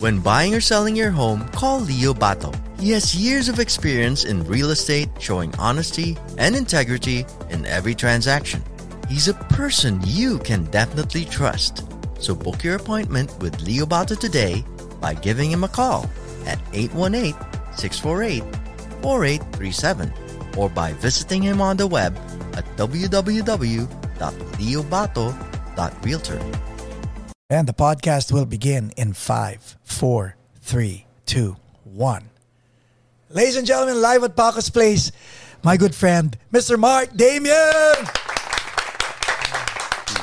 When buying or selling your home, call Leo Bato. He has years of experience in real estate, showing honesty and integrity in every transaction. He's a person you can definitely trust. So book your appointment with Leo Bato today by giving him a call at 818-648-4837 or by visiting him on the web at www.leobato.realtor. And the podcast will begin in five, four, three, two, one. Ladies and gentlemen, live at Paco's Place, my good friend, Mr. Mark Damian.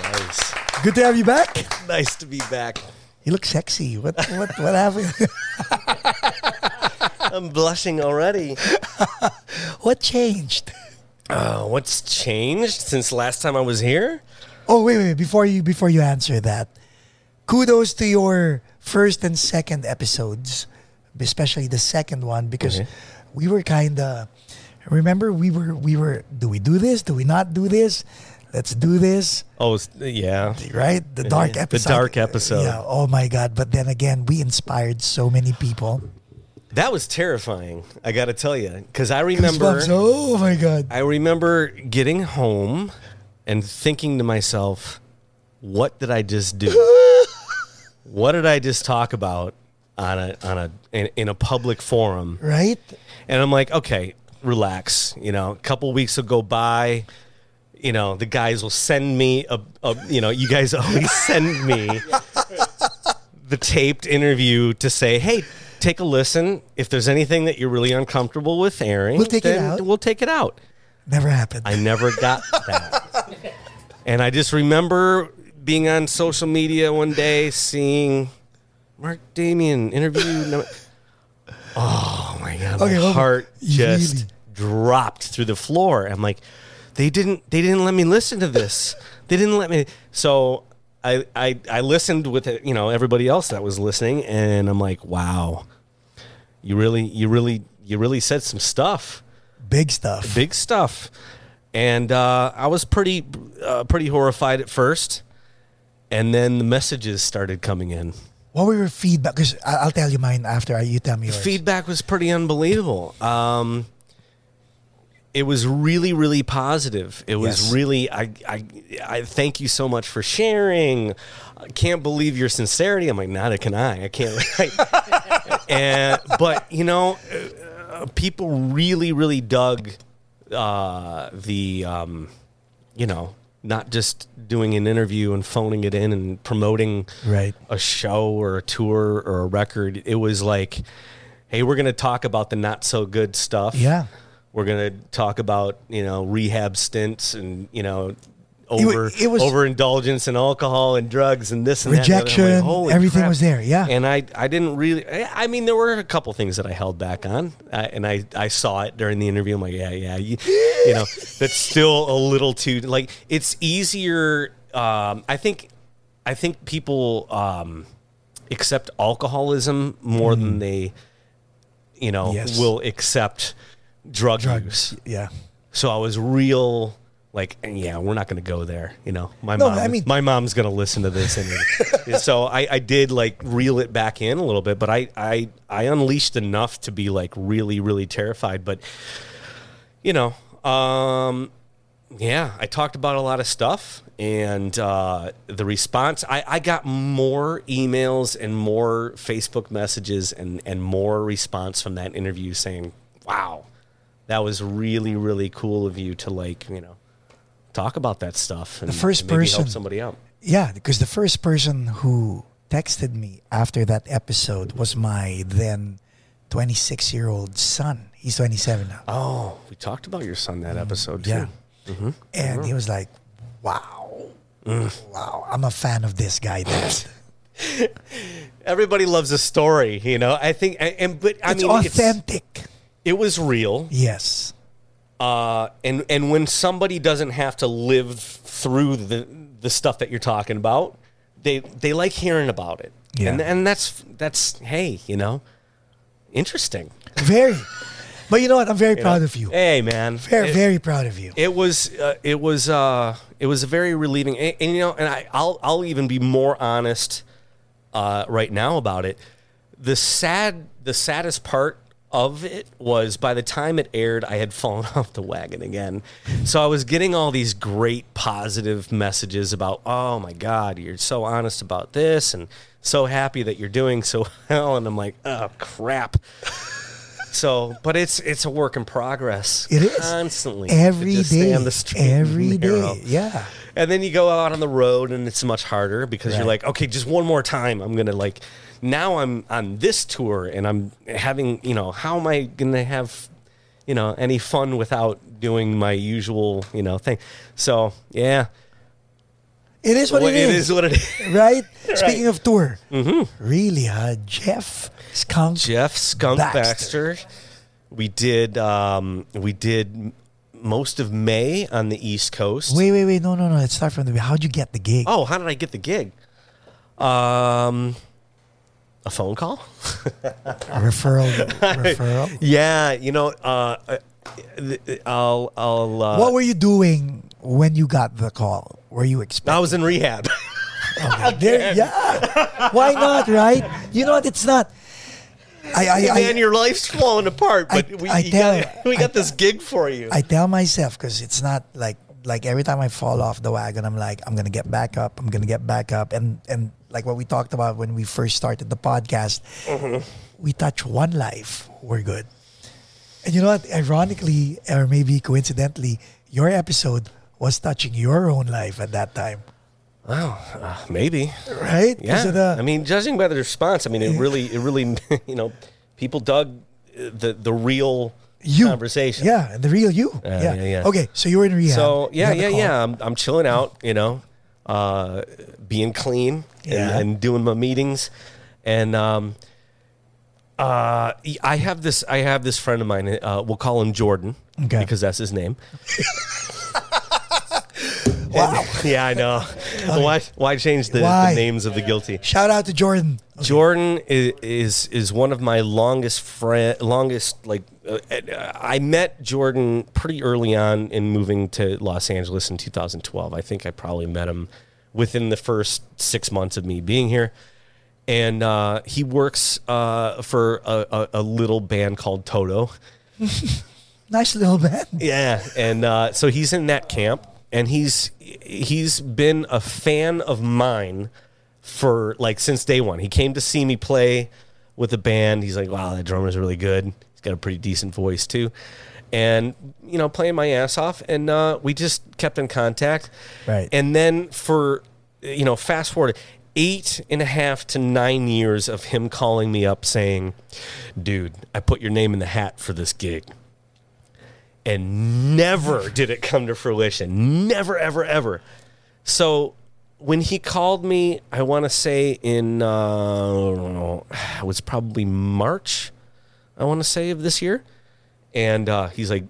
Nice. Good to have you back. Nice to be back. You look sexy. What what what happened? I'm blushing already. what changed? Uh, what's changed since last time I was here? Oh wait, wait, before you before you answer that. Kudos to your first and second episodes, especially the second one because Okay. we were kind of remember we were we were do we do this? Do we not do this? Let's do this. Oh, yeah. right? The dark episode. The dark episode. Yeah. Oh my God. But then again, we inspired so many people. That was terrifying. I got to tell you, because I remember, Goosebumps. Oh my God. I remember getting home and thinking to myself, "What did I just do? what did I just talk about on a on a in, in a public forum?" Right? And I'm like, okay, relax. You know, a couple weeks will go by. You know, the guys will send me a, a you know, you guys always send me the taped interview to say, hey, take a listen. If there's anything that you're really uncomfortable with airing, We'll take it out. We'll take it out. Never happened. I never got that. and I just remember being on social media one day, seeing Mark Damian interview. Oh my god, Okay, my well, heart just really? dropped through the floor. I'm like, they didn't, they didn't let me listen to this. They didn't let me. So I, I, I listened with it, you know everybody else that was listening, and I'm like, wow, you really, you really, you really said some stuff Big stuff. big stuff. And uh, I was pretty, uh, pretty horrified at first, and then the messages started coming in. What were your feedback? Because I'll tell you mine after you tell me The yours. feedback was pretty unbelievable. Um, it was really, really positive. It was Yes. really. I, I, I thank you so much for sharing. I can't believe your sincerity. I'm like, neither can I. I can't. and but you know, uh, people really, really dug uh, the, um, you know, not just doing an interview and phoning it in and promoting Right. a show or a tour or a record. It was like, hey, we're going to talk about the not so good stuff. Yeah. We're going to talk about, you know, rehab stints and, you know, over it was- overindulgence in alcohol and drugs and this and that. and the other. I'm like, Rejection, everything crap. was there, yeah. And I, I didn't really. I I mean, there were a couple things that I held back on, uh, and I, I saw it during the interview. I'm like, yeah, yeah, you, you know, that's still a little too like. It's easier. Um, I think, I think people um, accept alcoholism more than they, you know, Mm. Yes. will accept drug, Drugs. use. Yeah. So I was real like, yeah, we're not going to go there. You know, my No, mom, I mean- my mom's going to listen to this, and so I, I did like reel it back in a little bit, but I, I, I unleashed enough to be like really, really terrified. But you know, um, yeah, I talked about a lot of stuff, and uh, the response, I, I got more emails and more Facebook messages and and more response from that interview saying, "Wow, that was really, really cool of you to like, you know." Talk about that stuff. And first and maybe help person- somebody out. Yeah, because the first person who texted me after that episode was my then 26 year old son. He's 27 now. Oh, we talked about your son that mm, episode too. Yeah. And he mm-hmm. was like, wow. Mm. Wow. I'm a fan of this guy, Dad. Everybody loves a story, you know. I think, and, but I it's mean, it's- authentic. it was real. yes. Uh, and and when somebody doesn't have to live through the the stuff that you're talking about, they they like hearing about it. Yeah. And and that's that's hey, you know, interesting. Very. But you know what? I'm very you proud know? of you. Hey, man. Very, It- very proud of you. It was uh, it was uh, it was a very relieving, and, and, you know, and I, I'll I'll even be more honest uh, right now about it. the sad the saddest part of it was by the time it aired i had fallen off the wagon again so i was getting all these great positive messages about oh my god you're so honest about this and so happy that you're doing so well and i'm like oh crap so but it's it's a work in progress It is. constantly Every stay on the street Every day. Yeah. And then you go out on the road and it's much harder because you're like, okay, just one more time. I'm going to like, now I'm on this tour and I'm having, you know, how am I going to have, you know, any fun without doing my usual, you know, thing? So, yeah. It is what Well, it is. what it is. Right? Speaking of tour, mm-hmm. really, uh, Jeff Skunk. Jeff Skunk Baxter. Baxter. We did, um, we did most of May on the East Coast. Wait, wait, wait. No, no, no. Let's start from the. How'd you get the gig? Oh, how did I get the gig? Um, a phone call. Referral. referral. Yeah, you know, uh, uh, I'll, I'll. Uh, What were you doing when you got the call? Were you expecting? I was in rehab. There, yeah. Why not, right? You know what? It's not. I, I, I, Man, your life's falling apart, I- but we, I tell got, we got I- this gig for you. I tell myself because it's not like like every time I fall off the wagon, I'm like I'm gonna get back up. I'm gonna get back up, and and like what we talked about when we first started the podcast, we touch one life, we're good. And you know what? Ironically, or maybe coincidentally, your episode was touching your own life at that time, wow, uh, maybe. right? Yeah. the- I mean, judging by the response, I mean, it really, it really, you know, people dug uh, the the real you conversation. Yeah, the real you. Uh, yeah. yeah, yeah. Okay, so you were in rehab. So yeah, yeah, yeah. I'm, I'm chilling out, you know, uh, being clean and, Yeah. and doing my meetings, and um, uh, I have this I have this friend of mine. Uh, we'll call him Jordan Okay. because that's his name. Wow. yeah, I know. Why why change the, Why? the names of the guilty? Shout out to Jordan. Jordan is, is is one of my longest friend, longest like. Uh, I met Jordan pretty early on in moving to Los Angeles in 2012. I think I probably met him within the first six months of me being here, and uh, he works uh, for a, a, a little band called Toto. Nice little band. Yeah, and uh, so he's in that camp, and he's he's been a fan of mine for like since day one. He came to see me play with the band. He's like, "Wow, that drummer's really good. Got a pretty decent voice too," and you know, playing my ass off. And uh, we just kept in contact. Right. And then for you know, fast forward eight and a half to nine years of him calling me up saying, "Dude, I put your name in the hat for this gig." and never did it come to fruition. Never, ever, ever. So when he called me, I want to say in uh, it was probably March. I want to say of this year, and uh, he's like,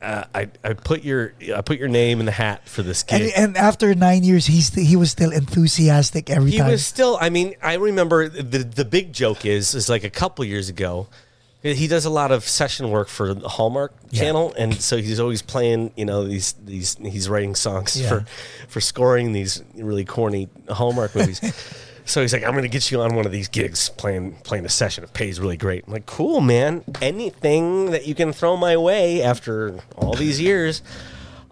uh, "I I put your I put your name in the hat for this And, and after nine years, he's he was still enthusiastic every he time. He was still. I mean, I remember the the big joke is is like a couple years ago. He does a lot of session work for the Hallmark Yeah. Channel, and so he's always playing. You know, these these he's writing songs Yeah. for for scoring these really corny Hallmark movies. so he's like, "I'm going to get you on one of these gigs, playing playing a session. It pays really great." I'm like, "Cool, man. Anything that you can throw my way after all these years."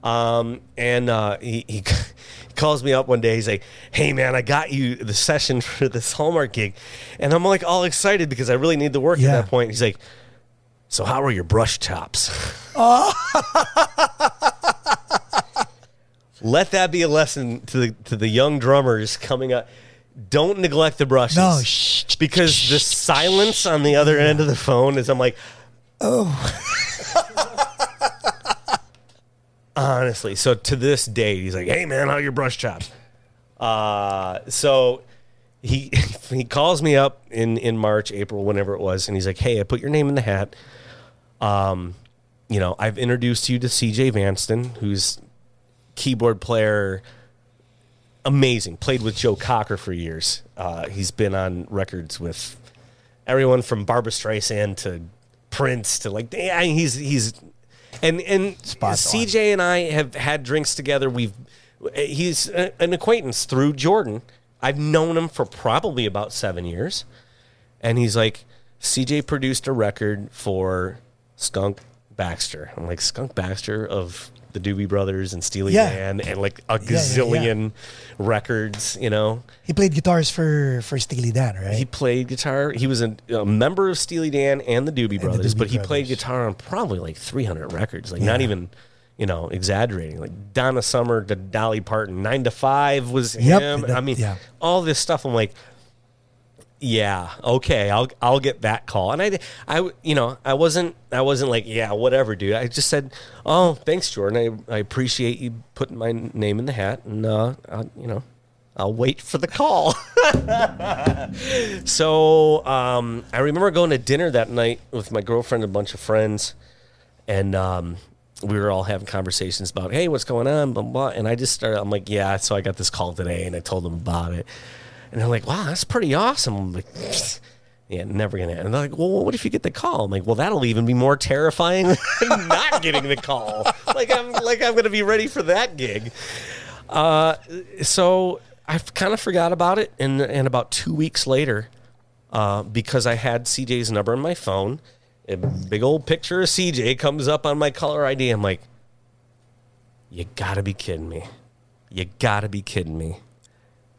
Um, and uh, he, he calls me up one day. He's like, "Hey, man, I got you the session for this Hallmark gig," and I'm like all excited because I really need the work Yeah. at that point. He's like, "So how are your brush chops?" Let that be a lesson to the to the young drummers coming up. Don't neglect the brushes. No, shh, because the silence on the other end of the phone is. I'm like, oh. honestly. So to this day, he's like, "Hey man, how are your brush chops?" Uh, so he he calls me up in in March, April, whenever it was, and he's like, "Hey, I put your name in the hat. Um, you know, I've introduced you to C.J. Vanston, who's keyboard player." Amazing. Played with Joe Cocker for years. Uh, he's been on records with everyone from Barbra Streisand to Prince to like he's he's and and Spot on. CJ and I have had drinks together. We've he's a- an acquaintance through Jordan. I've known him for probably about seven years, and he's like, CJ produced a record for Skunk Baxter. I'm like, Skunk Baxter of the Doobie Brothers and Steely Yeah. Dan and like a yeah, yeah. gazillion records, you know. He played guitars for for Steely Dan, right? He played guitar. He was a, a member of Steely Dan and the Doobie Brothers, Doobie but he played guitar on probably like 300 records. Like not even, you know, exaggerating. Like Donna Summer to Dolly Parton, Nine to Five was Yep, him. that- I mean, yeah. all this stuff. I'm like, yeah, okay, I'll I'll get that call. And I, I, you know, I wasn't I wasn't like, yeah, whatever, dude. I just said, oh, thanks, Jordan. I I appreciate you putting my name in the hat, and uh, I'll, you know, I'll wait for the call. so um, I remember going to dinner that night with my girlfriend and a bunch of friends, and um, we were all having conversations about, hey, what's going on, blah, blah. And I just started, I'm like, yeah, so I got this call today, and I told them about it. And they're like, wow, that's pretty awesome. I'm like, yeah, never gonna. end. And they're like, well, what if you get the call? I'm like, well, that'll even be more terrifying than not getting the call. Like I'm like I'm gonna be ready for that gig. Uh, so I kind of forgot about it, and and about two weeks later, uh, because I had CJ's number on my phone, a big old picture of CJ comes up on my caller ID. I'm like, you gotta be kidding me. You gotta be kidding me.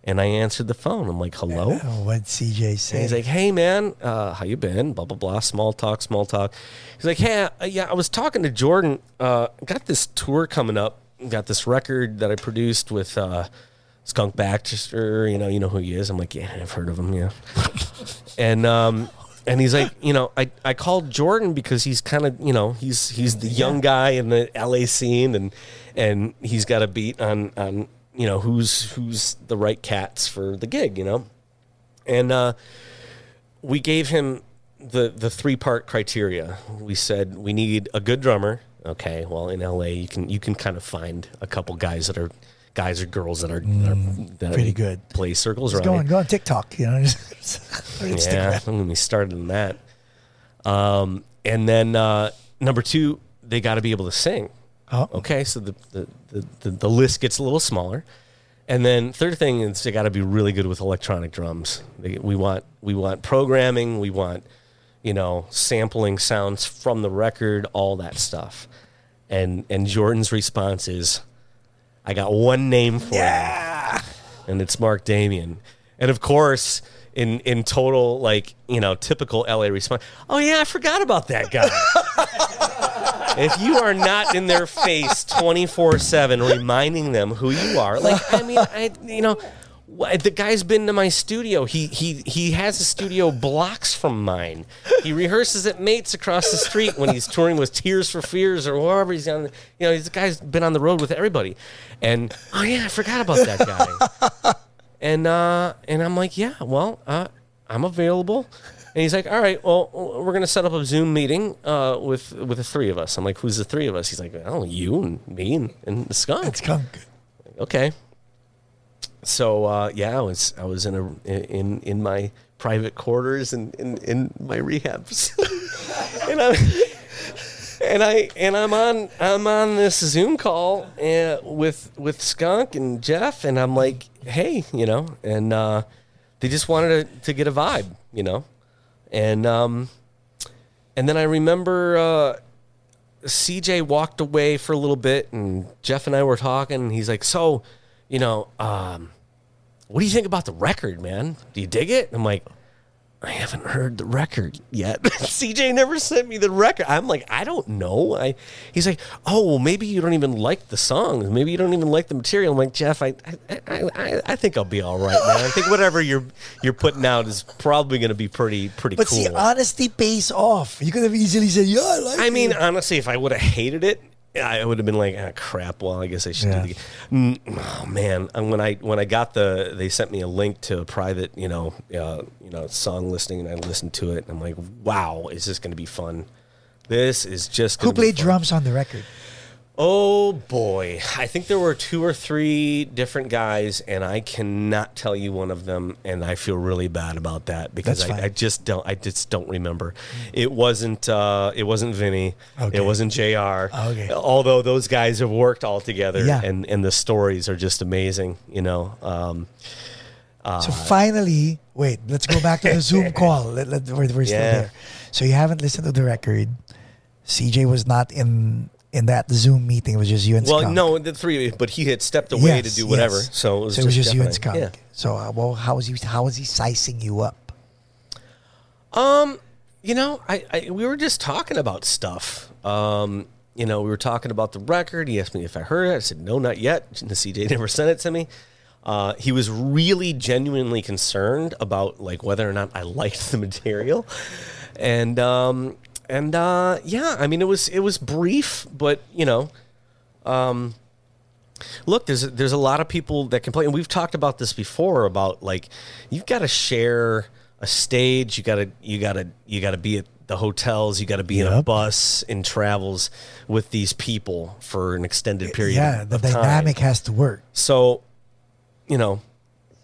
And I answered the phone. I'm like, hello? oh, what CJ say? And he's like, "Hey, man, uh, how you been?" Blah blah blah. Small talk, small talk. He's like, "Hey, uh, yeah, I was talking to Jordan. Uh, got this tour coming up. Got this record that I produced with uh, Skunk Baxter. You know, you know who he is." I'm like, "Yeah, I've heard of him. Yeah." and um, and he's like, you know, I, I called Jordan because he's kind of, you know, he's he's the young guy in the LA scene, and and he's got a beat on on you know who's who's the right cats for the gig, you know, and uh, we gave him the the three part criteria. We said we need a good drummer. Okay, well in LA you can you can kind of find a couple guys that are guys or girls that are, that are that pretty good. play circles right. go on, go on TikTok. You know. Yeah, I'm gonna be started in that. Um, and then uh, number two, they got to be able to sing. Oh. Okay, so the the, the, the list gets a little smaller. And then third thing is they got to be really good with electronic drums. They, we want we want programming, we want you know sampling sounds from the record, all that stuff. And and Jordan's response is, I got one name for you and it's Mark Damian. And of course, in in total like you know typical LA response, oh yeah, I forgot about that guy. if you are not in their face twenty four seven, reminding them who you are, like I mean, I you know. The guy's been to my studio. He he he has a studio blocks from mine. He rehearses at Mates across the street when he's touring with Tears for Fears or wherever he's on. You know, this guy's been on the road with everybody. And oh yeah, I forgot about that guy. And uh, and I'm like, yeah, well, uh, I'm available. And he's like, all right, well, we're gonna set up a Zoom meeting uh, with with the three of us. I'm like, who's the three of us? He's like, oh, you and me and, and the skunk. Skunk. Okay. So uh, yeah, I was I was in a in in my private quarters and in, in my rehabs, and I and I and I'm on I'm on this Zoom call uh, with with Skunk and Jeff, and I'm like, hey, you know, and uh, they just wanted to, to get a vibe, you know, and um, and then I remember uh, CJ walked away for a little bit, and Jeff and I were talking, and he's like, so, you know, um, what do you think about the record, man? Do you dig it? I'm like, I haven't heard the record yet. CJ never sent me the record. I'm like, I don't know. I he's like, oh, well, maybe you don't even like the songs. Maybe you don't even like the material. I'm like, Jeff, I I, I, I- think I'll be all right, man. I think whatever you're you're putting out is probably going to be pretty pretty But cool. see, honesty pays off. You could have easily said, "Yeah, I like I mean, it." honestly, if I would have hated it, I would have been like, ah, crap. Well, I guess I should Yeah. do the. Oh man, and when I when I got the, they sent me a link to a private, you know, uh, you know, song listing, and I listened to it, and I'm like, wow, is this going to be fun? This is just who played drums on the record? Oh boy, I think there were two or three different guys, and I cannot tell you one of them, and I feel really bad about that because I. I just don't, I just don't remember. It wasn't, uh, it wasn't Vinny, Okay. it wasn't Jr. Okay. Although those guys have worked all together, Yeah. and and the stories are just amazing, you know. Um, so finally, wait, let's go back to the Zoom call. Let, let, we're we're still Yeah. there. So you haven't listened to the record. CJ was not in in that Zoom meeting. It was just you and Scott. Well, Skunk. no, the three, but he had stepped away Yes, to do whatever. yes. So it was so it was just you and. Skunk. Yeah. So uh, well, how was he? How was he sizing you up? Um, you know, I, I we were just talking about stuff. Um, you know, we were talking about the record. He asked me if I heard it. I said no, not yet. The CJ never sent it to me. Uh, he was really genuinely concerned about like whether or not I liked the material, and um, and uh, yeah, I mean it was it was brief, but you know, um, look, there's there's a lot of people that complain. And we've talked about this before about like you've got to share a stage. You gotta you gotta you gotta be at the hotels. You got to be in a bus in travels with these people for an extended period. yeah, the of time. dynamic has to work. So, you know,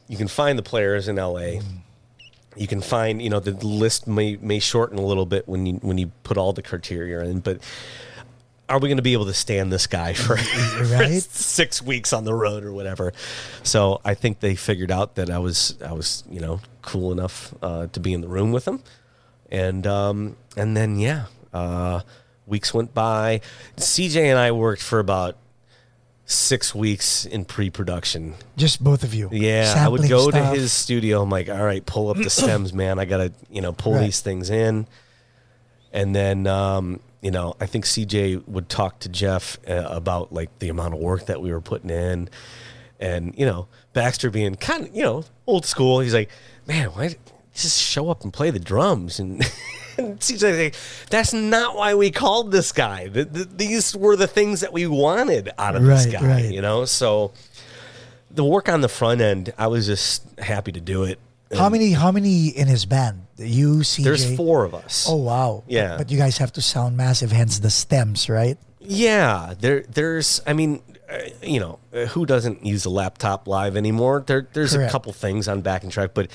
you can find the players in LA. You can find, you know, the list may may shorten a little bit when you when you put all the criteria in, but are we going to be able to stand this guy for, for six weeks on the road or whatever? So I think they figured out that I was I was you know cool enough uh, to be in the room with them, and um, and then yeah, uh, weeks went by. CJ and I worked for about six weeks in pre-production. Just both of you. Yeah, I would go stuff. to his studio. I'm like, all right, pull up the stems, man. I gotta, you know, pull Right. these things in, and then, um, you know, I think CJ would talk to Jeff uh, about like the amount of work that we were putting in, and you know, Baxter being kind of, you know, old school. He's like, man, why just show up and play the drums and. And like, that's not why we called this guy. Th th these were the things that we wanted out of this guy, right. you know. So, the work on the front end, I was just happy to do it. How many? How many in his band? You, CJ. There's four of us. Oh wow. Yeah. But you guys have to sound massive, hence the stems, right? Yeah, there, there's. I mean, uh, you know, uh, who doesn't use a laptop live anymore? There, there's Correct. a couple things on backing track, but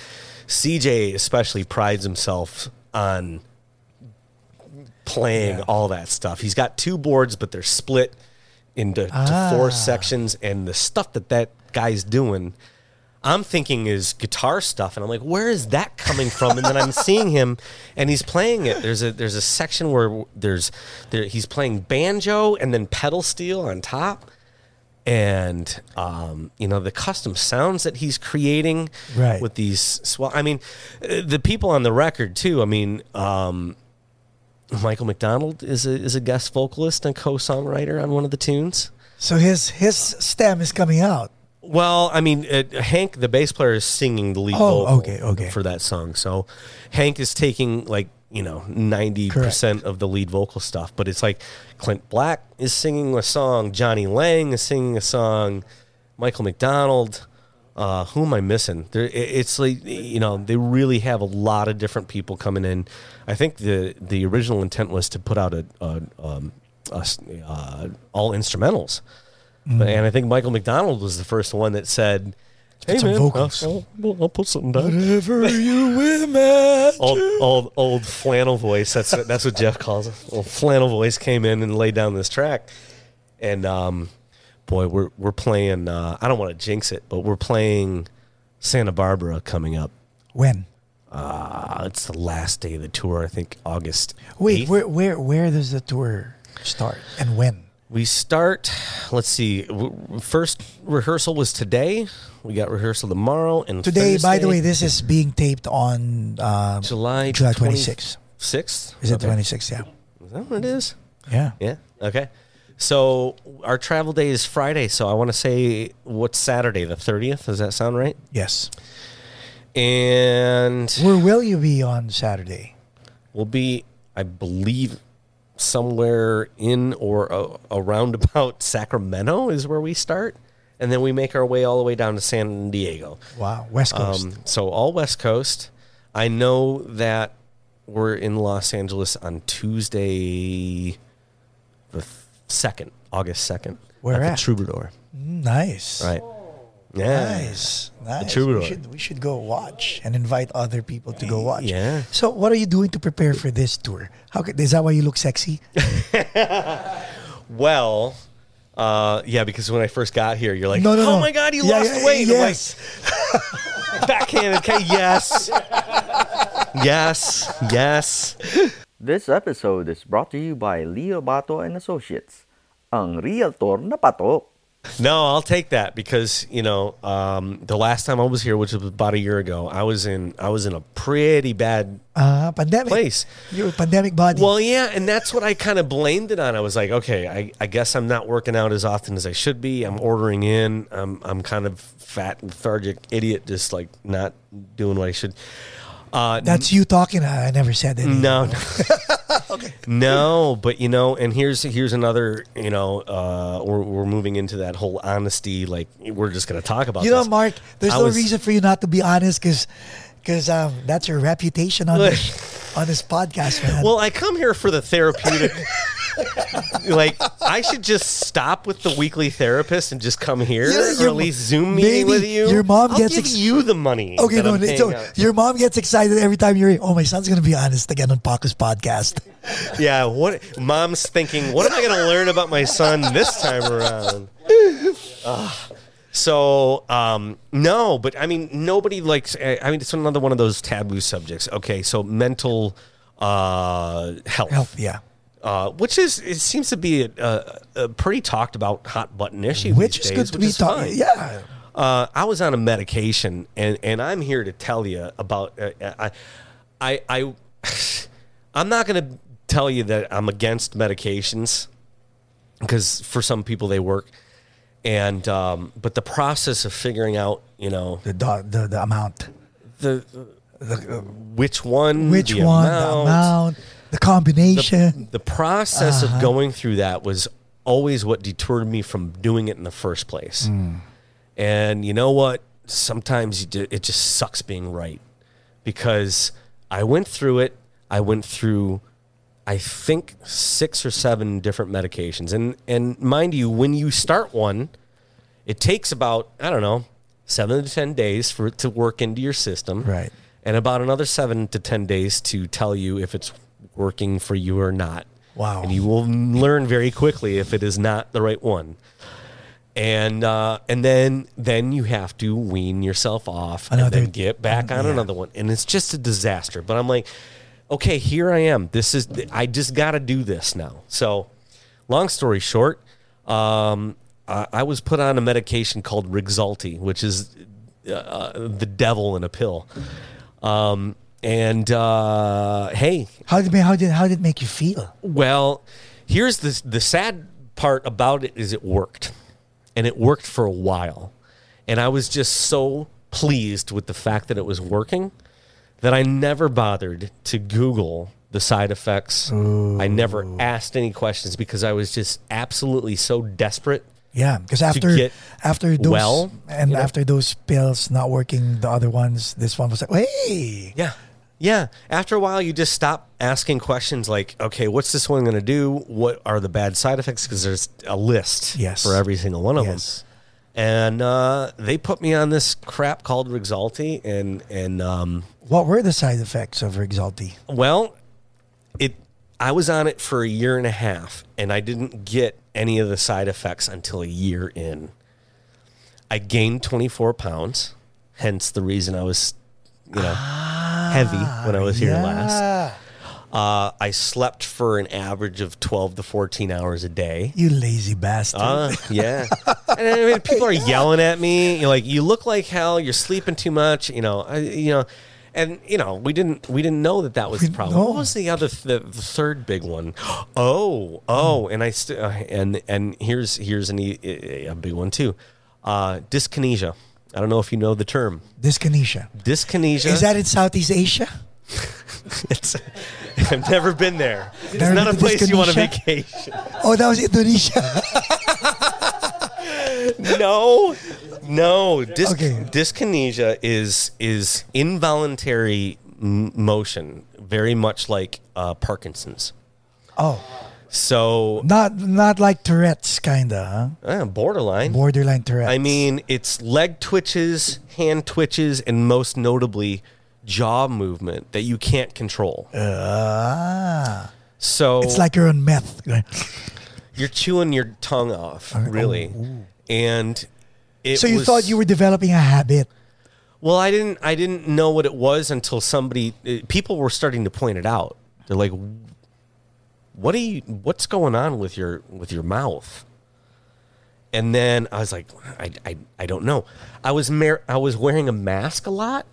CJ especially prides himself on playing Yeah. all that stuff. He's got two boards, but they're split into to Ah. four sections, and the stuff that that guy's doing. I'm thinking is guitar stuff, and I'm like, where is that coming from? And then I'm seeing him, and he's playing it. There's a there's a section where there's there, he's playing banjo and then pedal steel on top, and um, you know the custom sounds that he's creating Right. with these. Swell, I mean, uh, the people on the record too. I mean, um, Michael McDonald is a is a guest vocalist and co-songwriter on one of the tunes. So his his stem is coming out. Well, I mean, uh, Hank, the bass player, is singing the lead Oh, vocal okay, okay. for that song. So Hank is taking like you know ninety percent of the lead vocal stuff, but it's like Clint Black is singing a song, Jonny Lang is singing a song, Michael McDonald. Uh, who am I missing? There, i- it's like you know they really have a lot of different people coming in. I think the the original intent was to put out a, a, um, a uh, all instrumentals. Mm. But, and I think Michael McDonald was the first one that said, "Hey some man, vocals. I'll, I'll, I'll put something down." Whatever you imagine. old, old, old flannel voice. That's what, that's what Jeff calls it. Old flannel voice came in and laid down this track, and um, boy, we're we're playing. Uh, I don't want to jinx it, but we're playing Santa Barbara coming up. When? Uh, it's the last day of the tour. I think August. Wait, 8th. where where where does the tour start and when? We start. Let's see. First rehearsal was today. We got rehearsal tomorrow and Today, by the way, this is being taped on uh, July July 26th. sixth. Is it 26th? Yeah. Is that what it is? Yeah. Yeah. Okay. So our travel day is Friday. So I want to say what's Saturday, the thirtieth. Does that sound right? Yes. And Where will you be on Saturday? we'll be, I believe, somewhere in or uh, around about Sacramento is where we start, and then we make our way all the way down to San Diego. Wow, West Coast. Um, so all West Coast. I know that we're in Los Angeles on Tuesday, second, August second. Where at at? the Troubadour. nice. Right. Yeah. Nice. Nice. Troubadour. We should we should go watch and invite other people to go watch. Yeah. So what are you doing to prepare for this tour? How could, is that why you look sexy? Well, uh, yeah, because when I first got here, you're like, No, no, oh no. my God, you Yeah, lost yeah, weight. I'm like, Yes. Backhand. Okay. Yes. Yes. Yes. This episode is brought to you by Leo Bato and Associates, ang realtor na patok. No, I'll take that because you know um, the last time I was here, which was about a year ago, I was in I was in a pretty bad Uh, pandemic. place. Your pandemic body. Well, yeah, and that's what I kind of blamed it on. I was like, okay, I, I guess I'm not working out as often as I should be. I'm ordering in. I'm I'm kind of fat, lethargic, idiot, just like not doing what I should. Uh, That's you talking. I never said that. no, no. no, but you know, and here's here's another. You know, uh, we're we're moving into that whole honesty. Like we're just going to talk about. You know, this. Mark, there's I no was- reason for you not to be honest because because um, that's your reputation on this, on this podcast, man. Well, I come here for the therapeutic. like, I should just stop with the weekly therapist and just come here, Yeah, or at least Zoom meeting with you. your mom I'll gets give ex- you the money. okay, no, so out. your mom gets excited every time you're. Oh, my son's gonna be honest again on Paco's podcast. yeah. What mom's thinking? What am I going to learn about my son this time around? So um, no, but I mean, nobody likes. I I mean, it's another one of those taboo subjects. Okay, so mental uh, health. Health, yeah. Uh, which is it seems to be a, a, a pretty talked about hot button issue. Which is days, good to be talking. Yeah. Uh, I was on a medication, and, and I'm here to tell you about. Uh, I, I, I, I'm not going to tell you that I'm against medications because for some people they work, and um, but the process of figuring out, you know, The the, the amount, the, the which one, which the one, the amount, the combination. the process Uh-huh. of going through that was always what deterred me from doing it in the first place. Hmm. And you know what? Sometimes you ju- it just sucks being right because I went through it. I went through, I think, six or seven different medications. And, and mind you, when you start one, it takes about, I don't know, seven to 10 days for it to work into your system. Right. And about another seven to 10 days to tell you if it's working for you or not. Wow. And you will learn very quickly if it is not the right one. And uh, and then then you have to wean yourself off and then get back on yeah. another one. And it's just a disaster. But I'm like, okay, here I am. This is I just got to do this now. So, long story short, um, I, I was put on a medication called Rexulti, which is uh, the devil in a pill. Um, and uh, hey, How did how did how did it make you feel? well, here's the the sad part about it is it worked, and it worked for a while, and I was just so pleased with the fact that it was working that I never bothered to Google the side effects. I never asked any questions because I was just absolutely so desperate. Yeah, because after after those well, and you know? after those pills not working, the other ones, this one was like, hey, Yeah. Yeah. After a while, you just stop asking questions like, okay, what's this one going to do? What are the bad side effects? Because there's a list Yes. for every single one of Yes. them. And uh, they put me on this crap called Rexulti. And, and um, what were the side effects of Rexulti? well, it. I was on it for a year and a half, and I didn't get any of the side effects until a year in. I gained 24 pounds, hence the reason I was, you know, heavy when I was here last. Uh, I slept for an average of 12 to 14 hours a day. You lazy bastard. Uh, yeah. and I mean, people are yelling at me. You're like, you look like hell. You're sleeping too much. You know, I, you know, and you know, we didn't, we didn't know that that was the problem. no. What was the other, the, the third big one? Oh, oh, and I, st- uh, and, and here's, here's an, e- a big one too. Uh, dyskinesia. I don't know if you know the term. Dyskinesia. Dyskinesia. Is that in Southeast Asia? It's, I've never been there. It's Never not a place you want to vacation. Oh, that was Indonesia. no, no. Dys- Okay. Dyskinesia is is involuntary motion, very much like uh, Parkinson's. oh, So not not like Tourette's kinda, huh? uh, borderline. Borderline Tourette's. I mean, it's leg twitches, hand twitches, and most notably, jaw movement that you can't control. ah, So it's like you're on meth. you're chewing your tongue off, really, and it So you was- thought you were developing a habit. Well, I didn't. I didn't know what it was until somebody. uh, People were starting to point it out. They're like, "What are you? What's going on with your with your mouth?" And then I was like, "I I, I don't know." I was mar- I was wearing a mask a lot,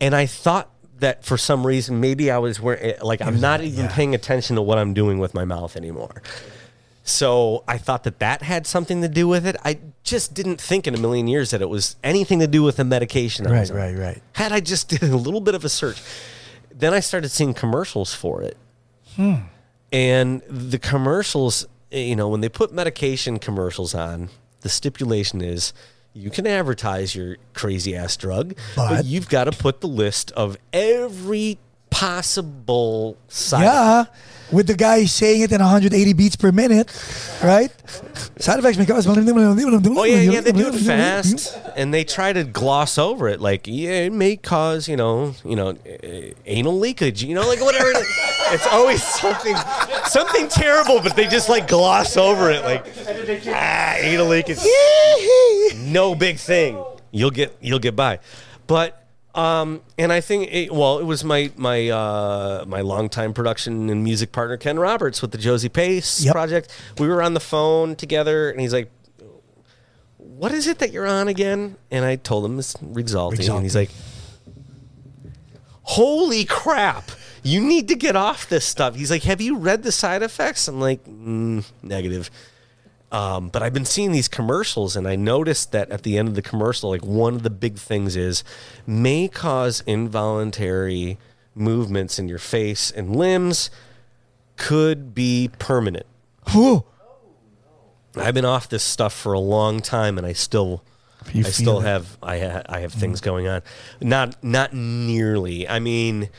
and I thought that for some reason maybe I was wearing eh, like I'm not even yeah. paying attention to what I'm doing with my mouth anymore. So I thought that that had something to do with it. I just didn't think in a million years that it was anything to do with the medication. Right, on. right, right. Had I just did a little bit of a search, then I started seeing commercials for it. Hmm. And the commercials, eh, you know, when they put medication commercials on, the stipulation is you can advertise your crazy ass drug, but, But- you've got to put the list of every possible side Yeah, with the guy saying it in 180 beats per minute, right? Side effects may cause. Oh yeah, yeah, they do it fast, and they try to gloss over it, like yeah, it may cause you know, you know, uh, anal leakage, you know, like whatever. it is. It's always something, something terrible, but they just like gloss over it, like ah, anal leakage, no big thing. You'll get, you'll get by, but. Um, and I think, it, well, it was my my uh, my longtime production and music partner Ken Roberts with the Josie Pace Yep. project. We were on the phone together, and he's like, what is it that you're on again? And I told him it's Rexulti, and he's like, holy crap, you need to get off this stuff. He's like, have you read the side effects? I'm like, mm, negative. Um, but I've been seeing these commercials, and I noticed that at the end of the commercial, like one of the big things is may cause involuntary movements in your face and limbs, could be permanent. Whew. I've been off this stuff for a long time, and I still, I still it. Mm. have, I, ha- I have things going on. Not, not nearly. I mean,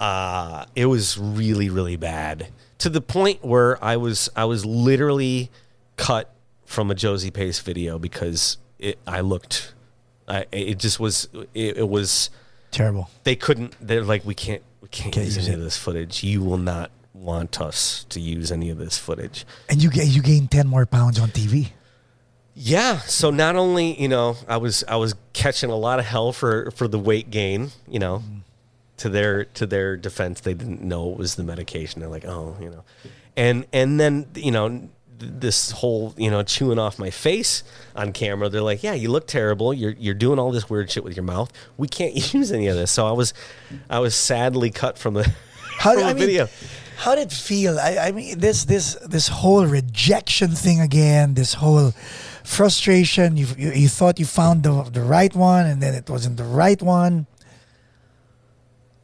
uh, it was really, really bad to the point where I was, I was literally cut from a Josie Pace video because it, I looked, I, it just was, it, it was Terrible. they couldn't they're like we can't we can't, Can't use use any of this footage. You will not want us to use any of this footage. And you get you gain 10 more pounds on TV. yeah so not only you know i was i was catching a lot of hell for for the weight gain you know mm. to their to their defense they didn't know it was the medication. They're like oh you know. And and then you know this whole you know chewing off my face on camera they're like yeah you look terrible you're you're doing all this weird shit with your mouth we can't use any of this so i was i was sadly cut from the How, from the I mean, video how did it feel? I, I mean, this this this whole rejection thing again. This whole frustration. You you, you thought you found the the right one, and then it wasn't the right one.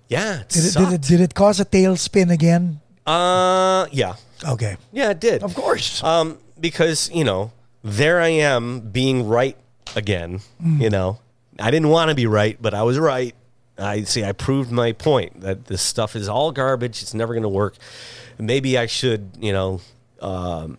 yeah it Did it did it, did it cause a tailspin again? uh yeah Okay, yeah it did of course. Um, because you know, there I am being right again. Mm. You know, I didn't want to be right, but I was right. I see. I proved my point that this stuff is all garbage. It's never going to work. Maybe I should, you know, um,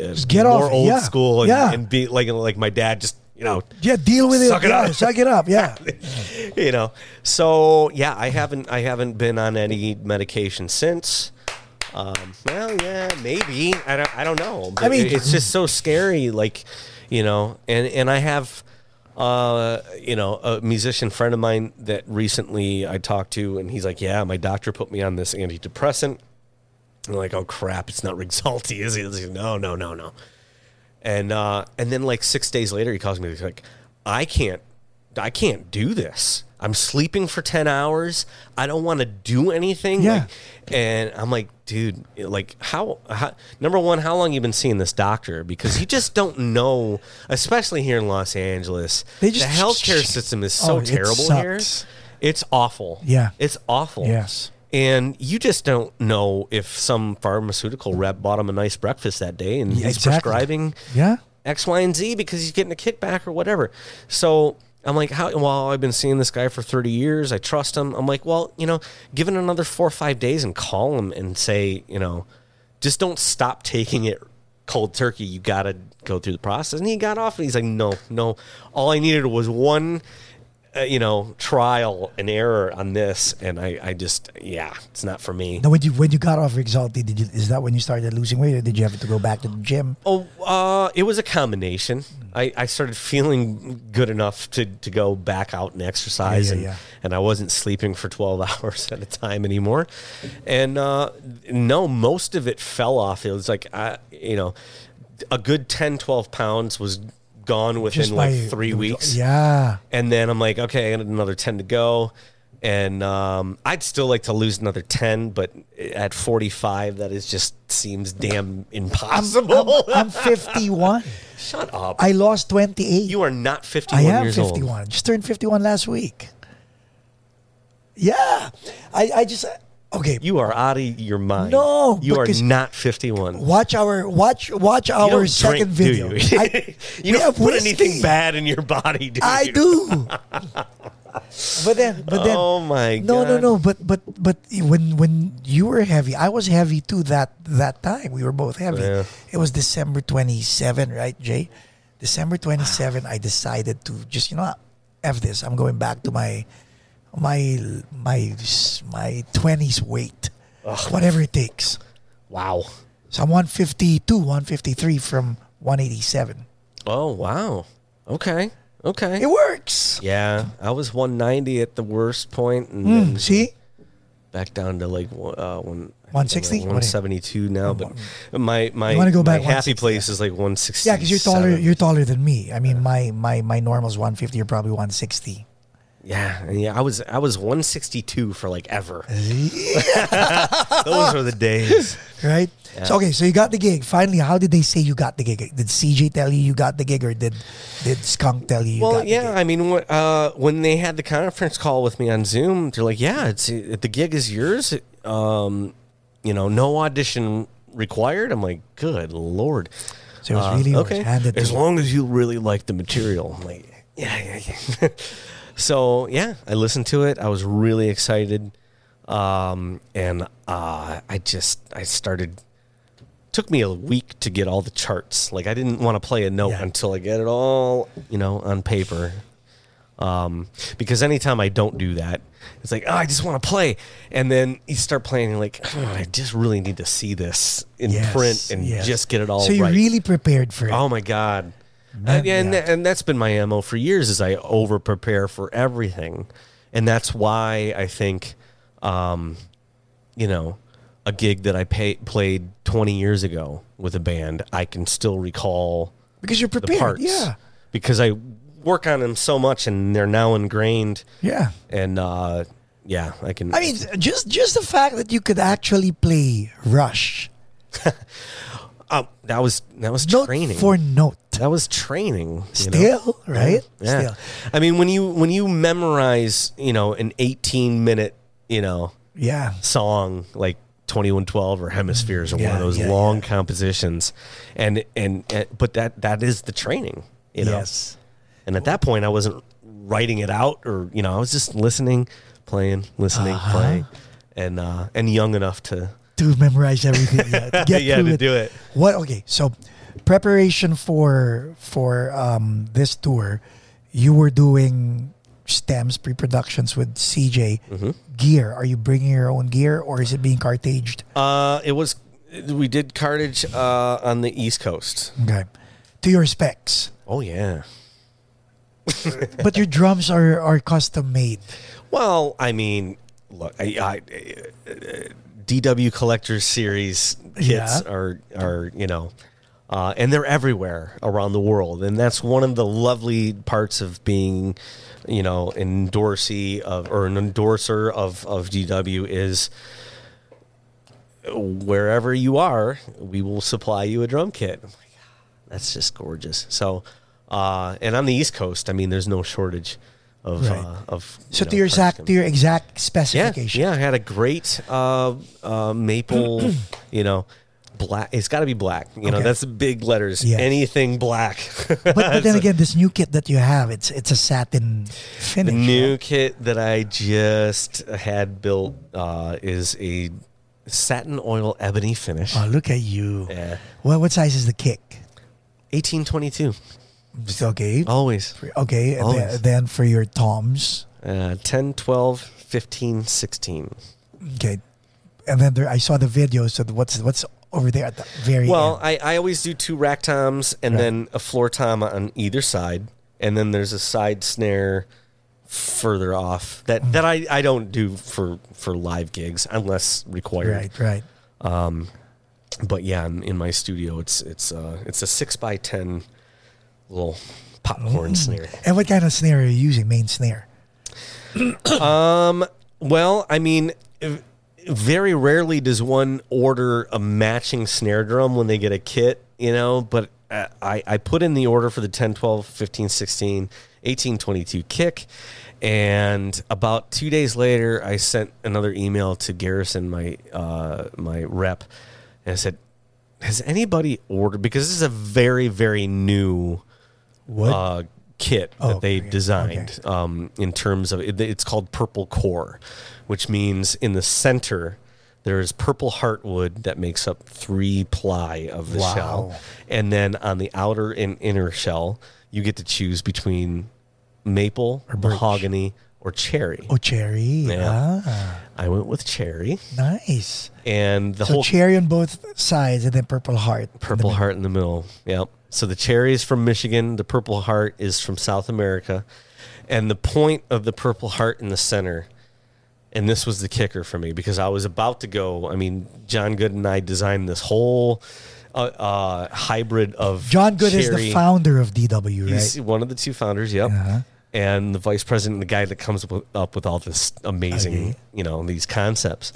uh, be get more off- old yeah, school and, yeah. and be like like my dad. Just you know, yeah, deal with it. Suck it. it yeah, up. Suck it up. Yeah. you know. So yeah, I haven't I haven't been on any medication since. Um, well, yeah, maybe I don't I don't know. I mean- it's just so scary, like you know, and and I have. Uh, you know, a musician friend of mine that recently I talked to, and he's like, "Yeah, my doctor put me on this antidepressant." I'm like, "Oh crap, it's not Rexulti, is it?" Like, no, no, no, no. And uh, and then like six days later, he calls me. He's like, "I can't, I can't do this. I'm sleeping for ten hours. I don't want to do anything." Yeah. Like, and I'm like, dude, like how, how? Number one, how long you been seeing this doctor? Because you just don't know, especially here in Los Angeles. They just- the healthcare system is so Oh, it terrible here. It's awful. Yeah. it's awful. Yes. And you just don't know if some pharmaceutical rep bought him a nice breakfast that day and Yeah, he's exactly. prescribing Yeah. X, Y, and Z because he's getting a kickback or whatever. So I'm like, how? Well, I've been seeing this guy for 30 years. I trust him. I'm like, well, you know, give it another four or five days and call him and say, you know, just don't stop taking it cold turkey. You got to go through the process. And he got off and he's like, no, no. All I needed was one uh, you know, trial and error on this, and I, I just, yeah, it's not for me. Now, when you when you got off Rexulti, did you is that when you started losing weight, or did you have to go back to the gym? Oh, uh, it was a combination. I, I started feeling good enough to, to go back out and exercise, Yeah, and, yeah, yeah. and I wasn't sleeping for 12 hours at a time anymore. And uh, no, most of it fell off. It was like, I, you know, a good 10, 12 pounds was gone within like by- three weeks. Yeah. And then I'm like, okay, I got another 10 to go. And um, I'd still like to lose another 10, but at 45, that is just seems damn impossible. I'm 51. Shut up. I lost 28. you are not 51 I 51 am 51. old. Just turned 51 last week. Yeah. I, I just okay. You are out of your mind. No, You are not 51. watch our watch watch our second drink, video. do you? I, you don't have put whiskey. anything bad in your body, do I you? do. but then, but then. Oh my No, no, God. no. But but but when when you were heavy, I was heavy too. That that time we were both heavy. Yeah. It was December twenty seven, right, Jay? December twenty seven. I decided to just you know, f this. I'm going back to my my my my twenties weight, whatever it takes. Wow. So I'm one fifty two, one fifty three from one eighty seven. Oh, wow. Okay. Okay. It works. yeah, I was 190 at the worst point, and Mm, then see, back down to like uh, one. 160? What do you- 172 now, but my my, You wanna go my back happy 160, place is like 160. yeah, because you're taller. You're taller than me. I mean, my my my normal is one fifty. You're probably one sixty. Yeah, yeah. I was I was 162 for like ever. Those were the days. right? So okay, so you got the gig. Finally, how did they say you got the gig? Did CJ tell you you got the gig, or did did Skunk tell you you Well, yeah. I mean, uh, when they had the conference call with me on Zoom, they're like, "Yeah, it's the gig is yours. Um, you know, no audition required." I'm like, "Good lord." So it was Uh, really yours, okay. handed as long as you really like the material. I'm like, yeah, yeah, yeah. so yeah, I listened to it. I was really excited, um, and uh, I just I started. Took me a week to get all the charts. Like I didn't want to play a note Yeah. until I get it all, you know, on paper. Um, because anytime I don't do that, it's like, oh, I just want to play, and then you start playing, and like, oh, I just really need to see this in Yes, print and yes. just get it all So you right. really prepared for it. Oh my god. Man, and, and, yeah. and that's been my mo for years is I over prepare for everything, and that's why I think, um, you know, a gig that I pay, played twenty years ago with a band, I can still recall because you're prepared. parts. Yeah, because I work on them so much, and they're now ingrained. yeah. And uh, yeah, I can. I mean, just just the fact that you could actually play Rush oh, that was that was note training. for note. that was training. you know? Still, right? Yeah. Still. I mean, when you when you memorize, you know, an 18 minute, you know, Yeah. song like 2112 or Hemispheres or one of those yeah, long yeah. compositions, and, and and but that that is the training, you know. Yes. And at that point, I wasn't writing it out, or you know, I was just listening, playing, listening, Uh-huh. playing, and uh, and young enough to To memorize everything. Yeah. To get yeah through to it. do it. What? Okay, so preparation for for um, this tour, you were doing stems pre-productions with CJ. Mm-hmm. Gear? Are you bringing your own gear, or is it being cartaged? Uh, it was we did cartage uh, on the East Coast. Okay, to your specs. Oh yeah. but your drums are are custom made. Well, I mean, look, I, I, uh, DW Collectors Series kits Yeah. are are you know, uh, and they're everywhere around the world, and that's one of the lovely parts of being, you know, an endorsee of or an endorser of of DW is wherever you are, we will supply you a drum kit. Like, that's just gorgeous. So, uh, and on the East Coast, I mean, there's no shortage of Right. uh, of So to your exact to your exact specification. yeah. I had a great uh, uh, maple, you know, black. It's got to be black. You know, that's big letters. Yes. Anything black. But, but then again, this new kit that you have, it's it's a satin The finish. new right? kit that I just had built uh, is a satin oil ebony finish. Oh, look at you. Yeah. Well, what size is the kick? 1822. Okay. Always. Okay. And then, then for your toms. Uh, 10, 12, 15, 16. Okay. And then there, I saw the video. So what's what's over there at the very Well, end? I, I always do two rack toms and Right. then a floor tom on either side, and then there's a side snare further off that, Mm. that I, I don't do for for live gigs unless required. Right. Right. Um, But yeah, in, in my studio, it's it's uh, it's a six by ten little popcorn Mm. snare. And what kind of snare are you using? Main snare. um. Well, I mean, very rarely does one order a matching snare drum when they get a kit, you know, but uh, I, I put in the order for the 10, 12, 15, 16, 18, 22 kick. And about two days later, I sent another email to Garrison, my uh, my rep, and I said, "Has anybody ordered? Because this is a very very new What? uh, kit Oh, that they okay, designed um, in terms of it, it's called purple core which means in the center there's purple heartwood that makes up three ply of the Wow. shell and then on the outer and inner shell you get to choose between maple Or birch. mahogany or cherry oh, cherry. Yeah. Ah, i went with cherry nice. and the so whole cherry on both sides, and then purple heart. in the Purple. Heart in the middle. Yep. So the cherry is from Michigan. The Purple Heart is from South America. And the point of the Purple Heart in the center, and this was the kicker for me because I was about to go. I mean, John Good and I designed this whole uh, uh, hybrid of John Good is the founder of DW, right? He's one of the two founders. Yep. Uh-huh. And the vice president, the guy that comes up with, up with all this amazing, Okay. you know, these concepts.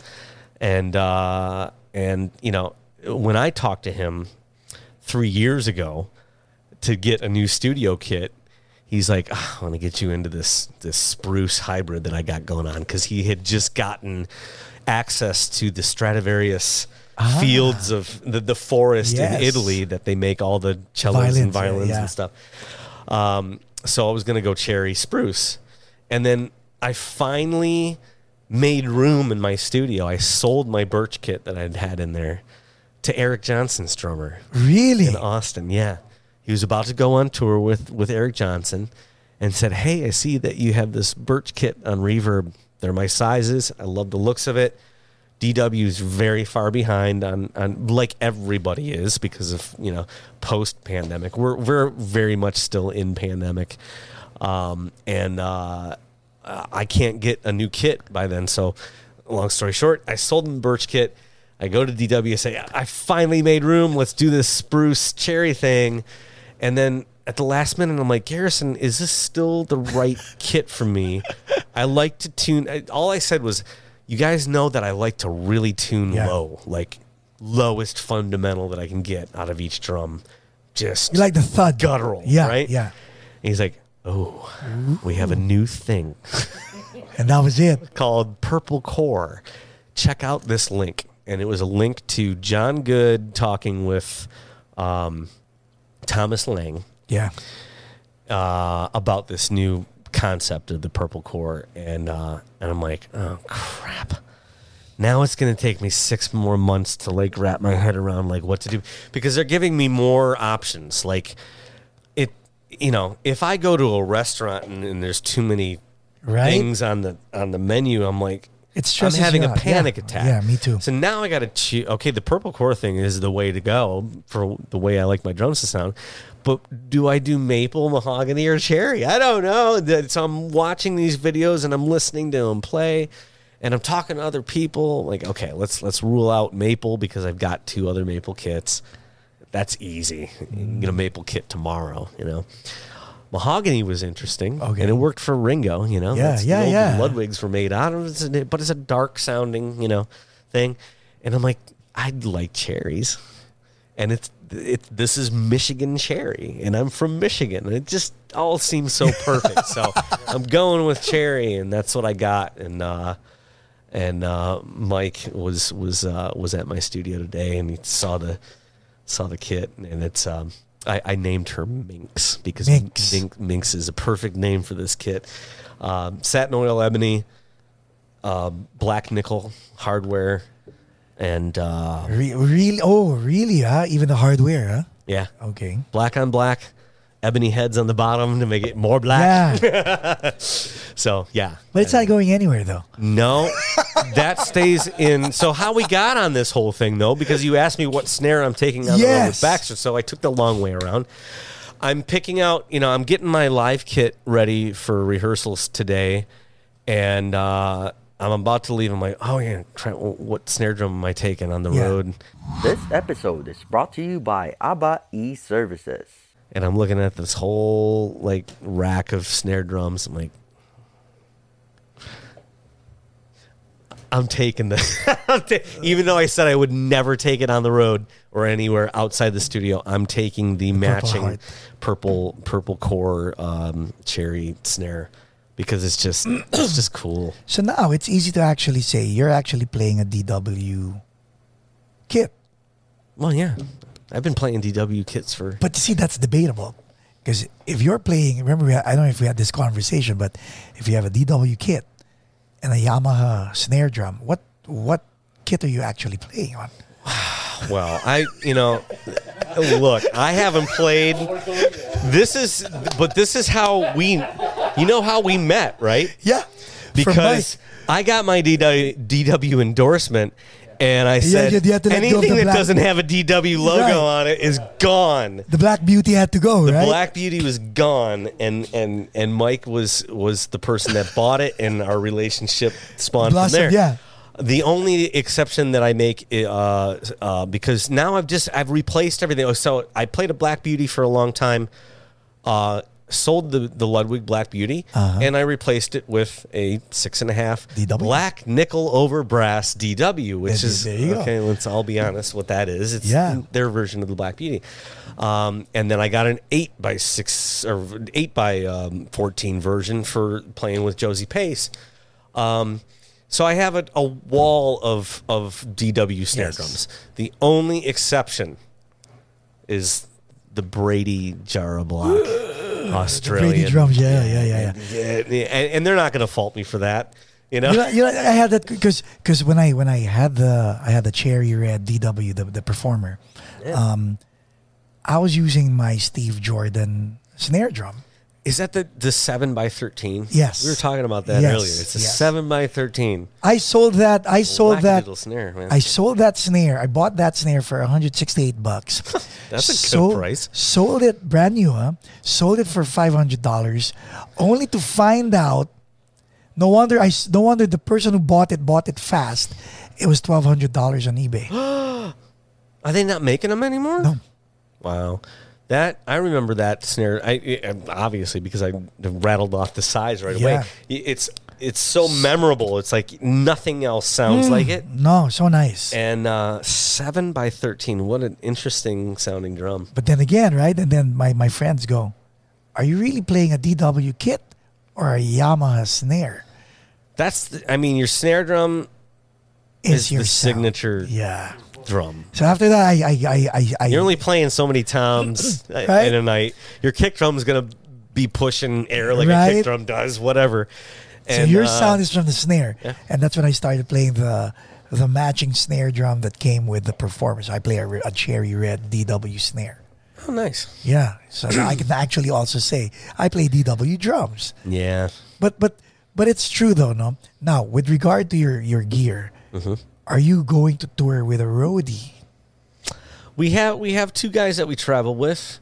And uh, and you know, when I talked to him three years ago to get a new studio kit, he's like, "Ah, "I want to get you into this this spruce hybrid that I got going on," because he had just gotten access to the Stradivarius fields of the, the forest Ah. Yes. in Italy that they make all the cellos Violins, and violins yeah. and stuff. Um, so I was going to go cherry spruce. And then I finally made room in my studio. I sold my birch kit that I'd had in there to Eric Johnson's drummer really? in Austin. Yeah. He was about to go on tour with, with Eric Johnson and said, Hey, I see that you have this birch kit on reverb. They're my sizes. I love the looks of it. DW is very far behind on, on like everybody is because of you know post pandemic. We're we're very much still in pandemic, um, and uh, I can't get a new kit by then. So, long story short, I sold them the birch kit. I go to DW, say I finally made room. Let's do this spruce cherry thing, and then at the last minute, I'm like, Garrison, is this still the right kit for me? I like to tune. I- All I said was, you guys know that I like to really tune Yeah. low, like lowest fundamental that I can get out of each drum. Just You like the thud. guttural, Yeah, right? yeah. And he's like, oh, we have a new thing And that was it. called Purple Core. Check out this link. And it was a link to John Good talking with um, Thomas Lang Yeah. uh, about this new concept of the Purple Core. And, uh, and I'm like, oh, crap. Now it's going to take me six more months to like wrap my head around like what to do because they're giving me more options. Like it, you know, if I go to a restaurant and, and there's too many Right? things on the on the menu, I'm like, It I'm having a panic Yeah. attack. Yeah, me too. So now I got to choose. Okay, the purple core thing is the way to go for the way I like my drums to sound. But do I do maple, mahogany, or cherry? I don't know. So I'm watching these videos and I'm listening to them play, and I'm talking to other people. Like, okay, let's let's rule out maple because I've got two other maple kits. That's easy. Get a maple kit tomorrow. You know. Mahogany was interesting, Okay. and it worked for Ringo. You know, Yeah, yeah, yeah. Ludwigs were made out of, it's a- but it's a dark sounding, you know, thing. And I'm like, I'd like cherries, and it's it. This is Michigan cherry, and I'm from Michigan. and It just all seems so perfect. so I'm going with cherry, and that's what I got. And uh, and uh, Mike was was uh, was at my studio today, and he saw the saw the kit, and it's um, I, I named her Minx because Minx. Minx. Minx is a perfect name for this kit. Um, satin oil ebony, uh, black nickel hardware, and uh, Re- really? Oh, really? Huh? Even the hardware? yeah, Okay. black on black, ebony heads on the bottom to make it more black. Yeah. So yeah, But it's not going anywhere though. no, that stays in. So how we got on this whole thing though, because you asked me what snare I'm taking on the road with Yes. Baxter, so I took the long way around. I'm picking out, you know, I'm getting my live kit ready for rehearsals today, and uh, I'm about to leave. I'm like, oh yeah, try, what snare drum am I taking on the Yeah. road? This episode is brought to you by ABBA e-Services. And I'm looking at this whole like rack of snare drums. I'm like, I'm taking the, ta- even though I said I would never take it on the road or anywhere outside the studio. I'm taking the, matching Heart. purple purple core um, cherry snare because it's just it's just cool. So now it's easy to actually say you're actually playing a DW kit. Well, yeah, I've been playing DW kits for But see, that's debatable. Because if you're playing, remember, had, I don't know if we had this conversation, but if you have a DW kit and a Yamaha snare drum, what what kit are you actually playing on? Well, I, you know, look, I haven't played. This is, but this is how we, you know, how we met, right? Yeah. Because I got my DW, DW endorsement, and I said you- you have go anything that black- doesn't have a DW logo Right. on it is gone. the Black Beauty had to go, The right? Black Beauty was gone, and and and Mike was was the person that bought it, and our relationship spawned Blossomed, from there. yeah. The only exception that I make, uh, uh, because now I've just I've replaced everything. So I played a Black Beauty for a long time, uh, sold the the Ludwig Black Beauty, and I replaced it with a six and a half DW. black nickel over brass DW, which There- is there you go. okay. Let's all be honest, what that is. It's Yeah. their version of the Black Beauty. Um, and then I got an eight by six or eight by um, fourteen version for playing with Josie Pace. Um, so I have a, a wall of of DW snare Yes. drums. The only exception is the Brady Jarrah Block Australian. Brady drums, yeah, yeah, yeah, yeah. Yeah, yeah, and, and they're not going to fault me for that. You know, You know, you know, I had that because because when I when I had the I had the cherry red DW the the performer, um, I was using my Steve Jordan snare drum. Is that the the seven by thirteen? Yes. we were talking about that Yes, earlier. It's a yes. seven by thirteen. I sold that. I sold that. little snare, man. I sold that snare. I bought that snare for 168 bucks. That's a good price. Sold it brand new, huh? Sold it for $500 only to find out no wonder I s- no wonder the person who bought it bought it fast. It was $1200 on eBay. Are they not making them anymore? No. Wow. That I remember that snare. I obviously because I rattled off the size right away. Yeah. It's it's so memorable. It's like nothing else sounds Mm. like it. No, so nice. And uh, seven by thirteen. What an interesting sounding drum. But then again, right? And then my, my friends go, Are you really playing a DW kit or a Yamaha snare? That's. The, I mean, your snare drum Is is your the signature Yeah. Drum. So after that, I I I I, I You're only playing so many times Right? in a night. Your kick drum's gonna be pushing air like a kick drum does. Whatever. So And, your uh, sound is from the snare, yeah. and that's when I started playing the the matching snare drum that came with the performance. I play a, a cherry red DW snare. Oh, nice. Yeah, so I can actually also say I play DW drums. Yeah. But but but it's true though, no. Now with regard to your your gear, Mm-hmm. Are you going to tour with a roadie? We have we have two guys that we travel with,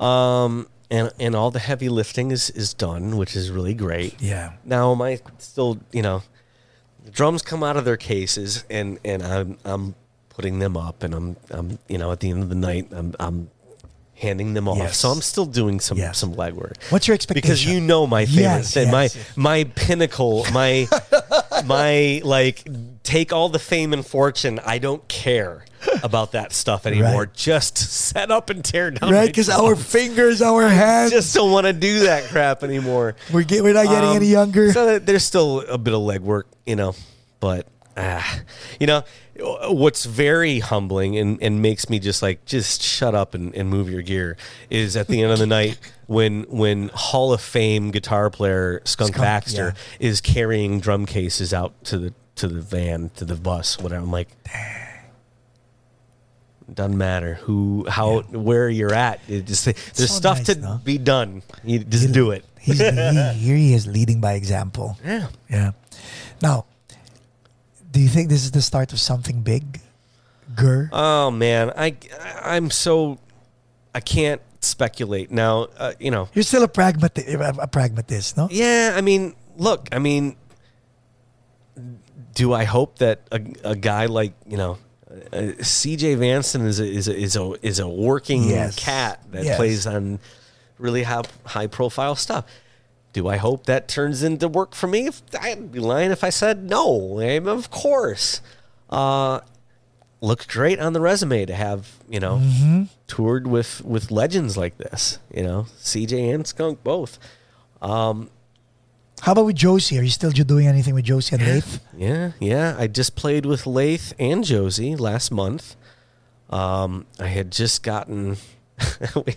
um, and and all the heavy lifting is is done, which is really great. Yeah. Now, am I still you know, the drums come out of their cases, and and I'm I'm putting them up, and I'm I'm you know at the end of the night I'm I'm handing them off. Yes. So I'm still doing some Yes. some legwork. What's your expectation? Because you know my favorite Yes, thing, my my pinnacle, my my like take all the fame and fortune. I don't care about that stuff anymore. Right. Just set up and tear down. Right, because our fingers, our hands, just don't want to do that crap anymore. we're get, we're not getting Um, any younger. So there's still a bit of legwork, you know, but ah, you know, what's very humbling and, and makes me just like just shut up and, and move your gear is at the end of the night when when Hall of Fame guitar player Skunk, Skunk, Baxter is carrying drum cases out to the to the van to the bus whatever. I'm like, dang. Doesn't matter who, how, where you're at. It just there's so stuff nice, to no? be done. You just do it. He's he, here. He is leading by example. Yeah. Yeah. Now, do you think this is the start of something big? Gur? Oh man, I I'm so I can't speculate now. Uh, you know, You're still a pragmatist, a pragmatist, no? yeah. I mean, look. I mean, do I hope that a, a guy like you know uh, C.J. Vanston is a, is a, is a is a working Yes. cat that Yes. plays on really high high profile stuff. Do I hope that turns into work for me? I'd be lying if I said no. I mean, of course. Uh, looks great on the resume to have you know Mm-hmm. toured with with legends like this. You know, CJ and Skunk both. How about with Josie? Are you still doing anything with Josie and Leif? Yeah, yeah. I just played with Lath and Josie last month. Um, I had just gotten. we-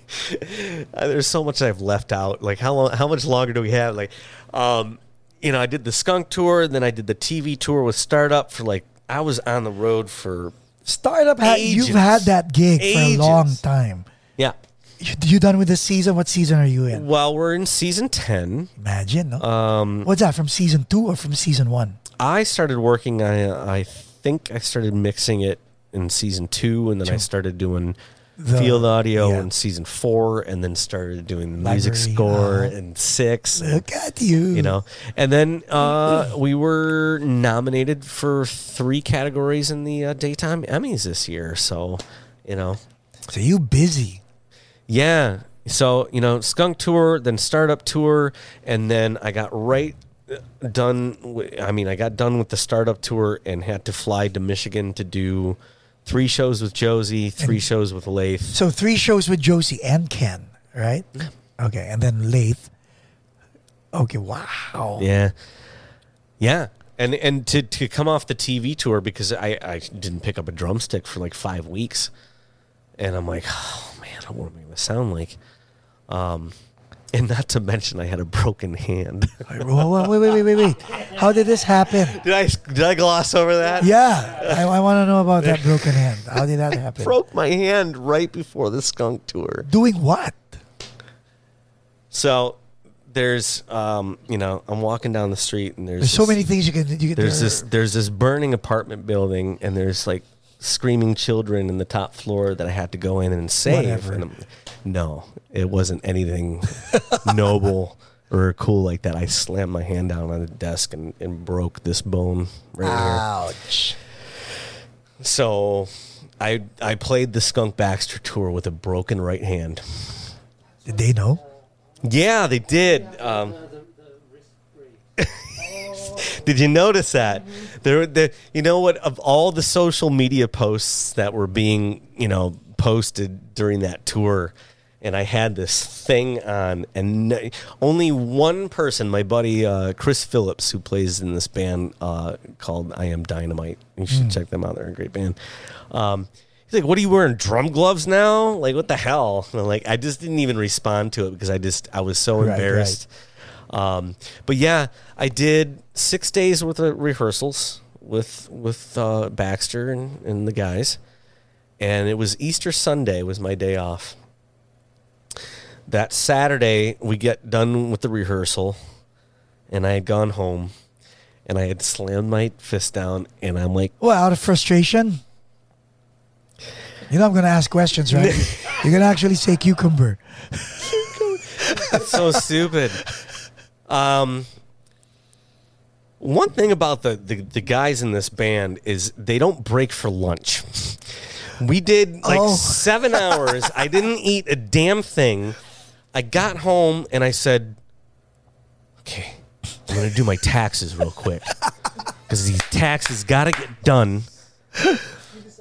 uh, there's so much I've left out. Like how long? How much longer do we have? Like, um, you know, I did the Skunk tour, and then I did the TV tour with Startup for like. I was on the road for Startup, ha- you've had that gig for a long time. yeah. You, you done with the season? What season are you in? Well, we're in season ten. Imagine, no? Um, What's that, from season two or from season one? I started working. I I think I started mixing it in season two, and then I started doing The- field audio yeah. in season four, and then started doing the music score uh-huh. in six. Look at you. you know, and then uh, we were nominated for three categories in the uh, daytime Emmys this year. So, you know, So you busy. yeah. So, you know, Skunk Tour, then Startup Tour, and then I got right uh, done. I mean, I got done with the Startup Tour and had to fly to Michigan to do three shows with Josie, three shows with Lath. So three shows with Josie and Ken, right? Okay, and then Leith. Okay, wow. Yeah. Yeah. And and to, to come off the TV tour because I, I didn't pick up a drumstick for like five weeks. And I'm like, oh man, I what am I gonna sound like? Um and not to mention I had a broken hand. Wait, wait, wait, wait, wait, wait. How did this happen? did I did I gloss over that? Yeah, I, I want to know about that broken hand. How did that happen? Broke my hand right before the skunk tour. Doing what? So there's um, you know, I'm walking down the street and there's There's so many things you can. You can there's this there's this burning apartment building and there's like screaming children in the top floor that I had to go in and save. Whatever. And I'm, no, it wasn't anything noble or cool like that. I slammed my hand down on the desk and, and broke this bone right here. Ouch. here. So I I played the Skunk Baxter tour with a broken right hand. Did they know? Yeah, they did. Um, did you notice that? There, there, you know what? Of all the social media posts that were being, you know, posted during that tour, and I had this thing on, and only one person, my buddy uh, Chris Phillips, who plays in this band uh, called I Am Dynamite. You should check them out. They're a great band. Um, He's like, "What are you wearing? Drum gloves now? Like, what the hell?" And I'm like, I just didn't even respond to it because I just I was so Right, embarrassed. Um, but yeah, I did six days worth of rehearsals with with uh, Baxter and, and the guys, and it was Easter Sunday was my day off. That Saturday, we get done with the rehearsal, and I had gone home, and I had slammed my fist down, and I'm like, Well, out of frustration. You know I'm gonna ask questions, right? You're gonna actually say cucumber. That's so stupid. Um, one thing about the, the the guys in this band is they don't break for lunch. We did like Oh. seven hours. I didn't eat a damn thing. I got home and I said, "Okay, I'm gonna do my taxes real quick because these taxes got to get done."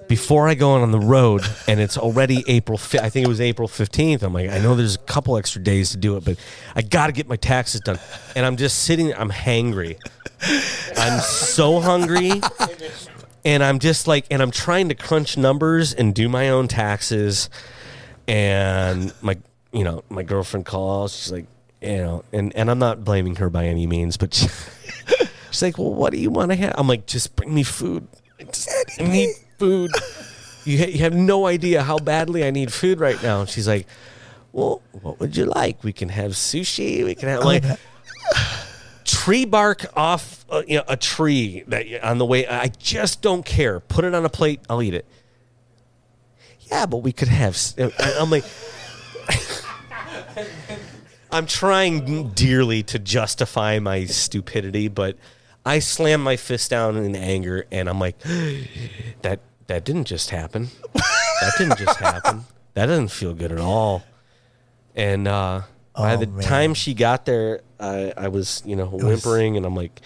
before I go on the road, and it's already April. Fi- I think it was April fifteenth. I'm like, I know there's a couple extra days to do it, but I got to get my taxes done. And I'm just sitting. there, I'm hangry. I'm so hungry, and I'm just like, and I'm trying to crunch numbers and do my own taxes. And my, you know, my girlfriend calls. She's like, you know, and and I'm not blaming her by any means, but she, she's like, well, what do you want to have? I'm like, just bring me food. I need food. you, ha- you have no idea how badly I need food right now. And she's like, well, what would you like? We can have sushi. We can have like tree bark off uh, you know, a tree that on the way. I just don't care. Put it on a plate. I'll eat it. Yeah, but we could have. uh, I'm like. I'm trying dearly to justify my stupidity, but I slam my fist down in anger, and I'm like, "That that didn't just happen. That didn't just happen. That doesn't feel good at all." And uh, by Oh, the man. time she got there, I, I was you know whimpering, and I'm like,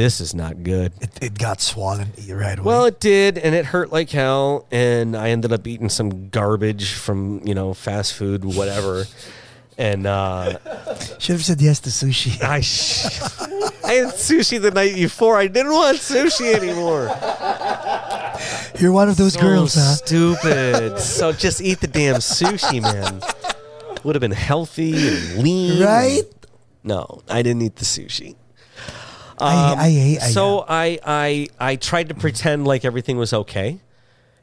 "This is not good." It, it got swollen right away. Well, it did, and it hurt like hell. And I ended up eating some garbage from you know fast food, whatever. And uh, should have said yes to sushi. I sh- I had sushi the night before. I didn't want sushi anymore. You're one of those So girls, huh? Stupid. so just eat the damn sushi, man. Would have been healthy and lean. Right? No, I didn't eat the sushi. I, I hate. I, Um, So I, I I tried to pretend like everything was okay,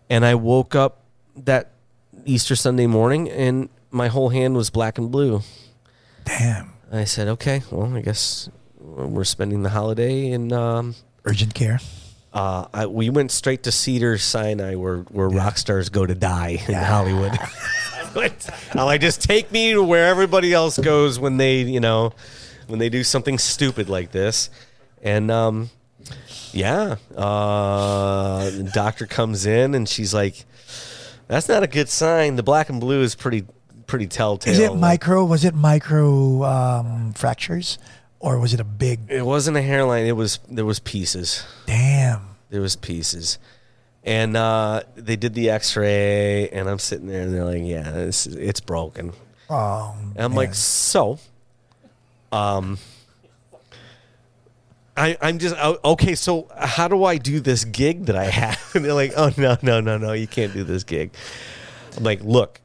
and I woke up that Easter Sunday morning, and my whole hand was black and blue. damn I said, "Okay, well, I guess we're spending the holiday." in um, urgent care. uh, I, we went straight to Cedars-Sinai, where where rock stars go to die in Hollywood. I'm like, just take me to where everybody else goes when they, you know, when they do something stupid like this. And um, yeah, uh, the doctor comes in and she's like, "That's not a good sign. The black and blue is pretty, pretty telltale." Is it micro? Was it micro um, fractures, or was it a big? It wasn't a hairline. It was there was pieces. Damn. There was pieces. And uh, they did the X-ray, and I'm sitting there, and they're like, "Yeah, it's, it's broken." Oh. And I'm man. like, "So, um, I, I'm just oh, okay. So, how do I do this gig that I have?" And they're like, "Oh no, no, no, no, you can't do this gig." I'm like, "Look,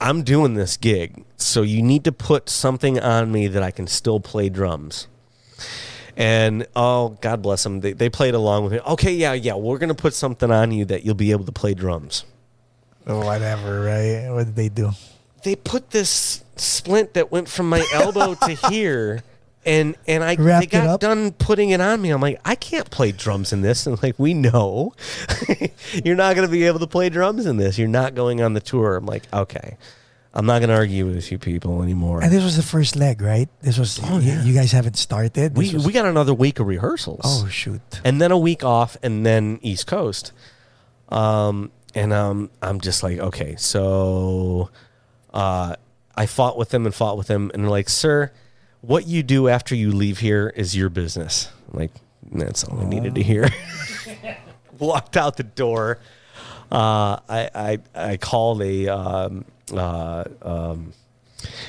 I'm doing this gig, so you need to put something on me that I can still play drums." And oh, God bless them, they, they played along with me. Okay, yeah, yeah, we're gonna put something on you that you'll be able to play drums. Whatever, right? What did they do? They put this splint that went from my elbow to here. And and I Wrapped they got done putting it on me. I'm like, I can't play drums in this. And like, we know you're not going to be able to play drums in this. You're not going on the tour. I'm like, okay, I'm not going to argue with you people anymore. And this was the first leg, right? This was. Oh, yeah. You guys haven't started. This we was- we got another week of rehearsals. Oh shoot. and then a week off, and then East Coast. Um, and um, I'm just like, okay, so uh, I fought with them and fought with them, and they're like, sir, what you do after you leave here is your business. I'm like, that's all I needed to hear. Walked out the door. Uh, I, I I called a um, uh, um,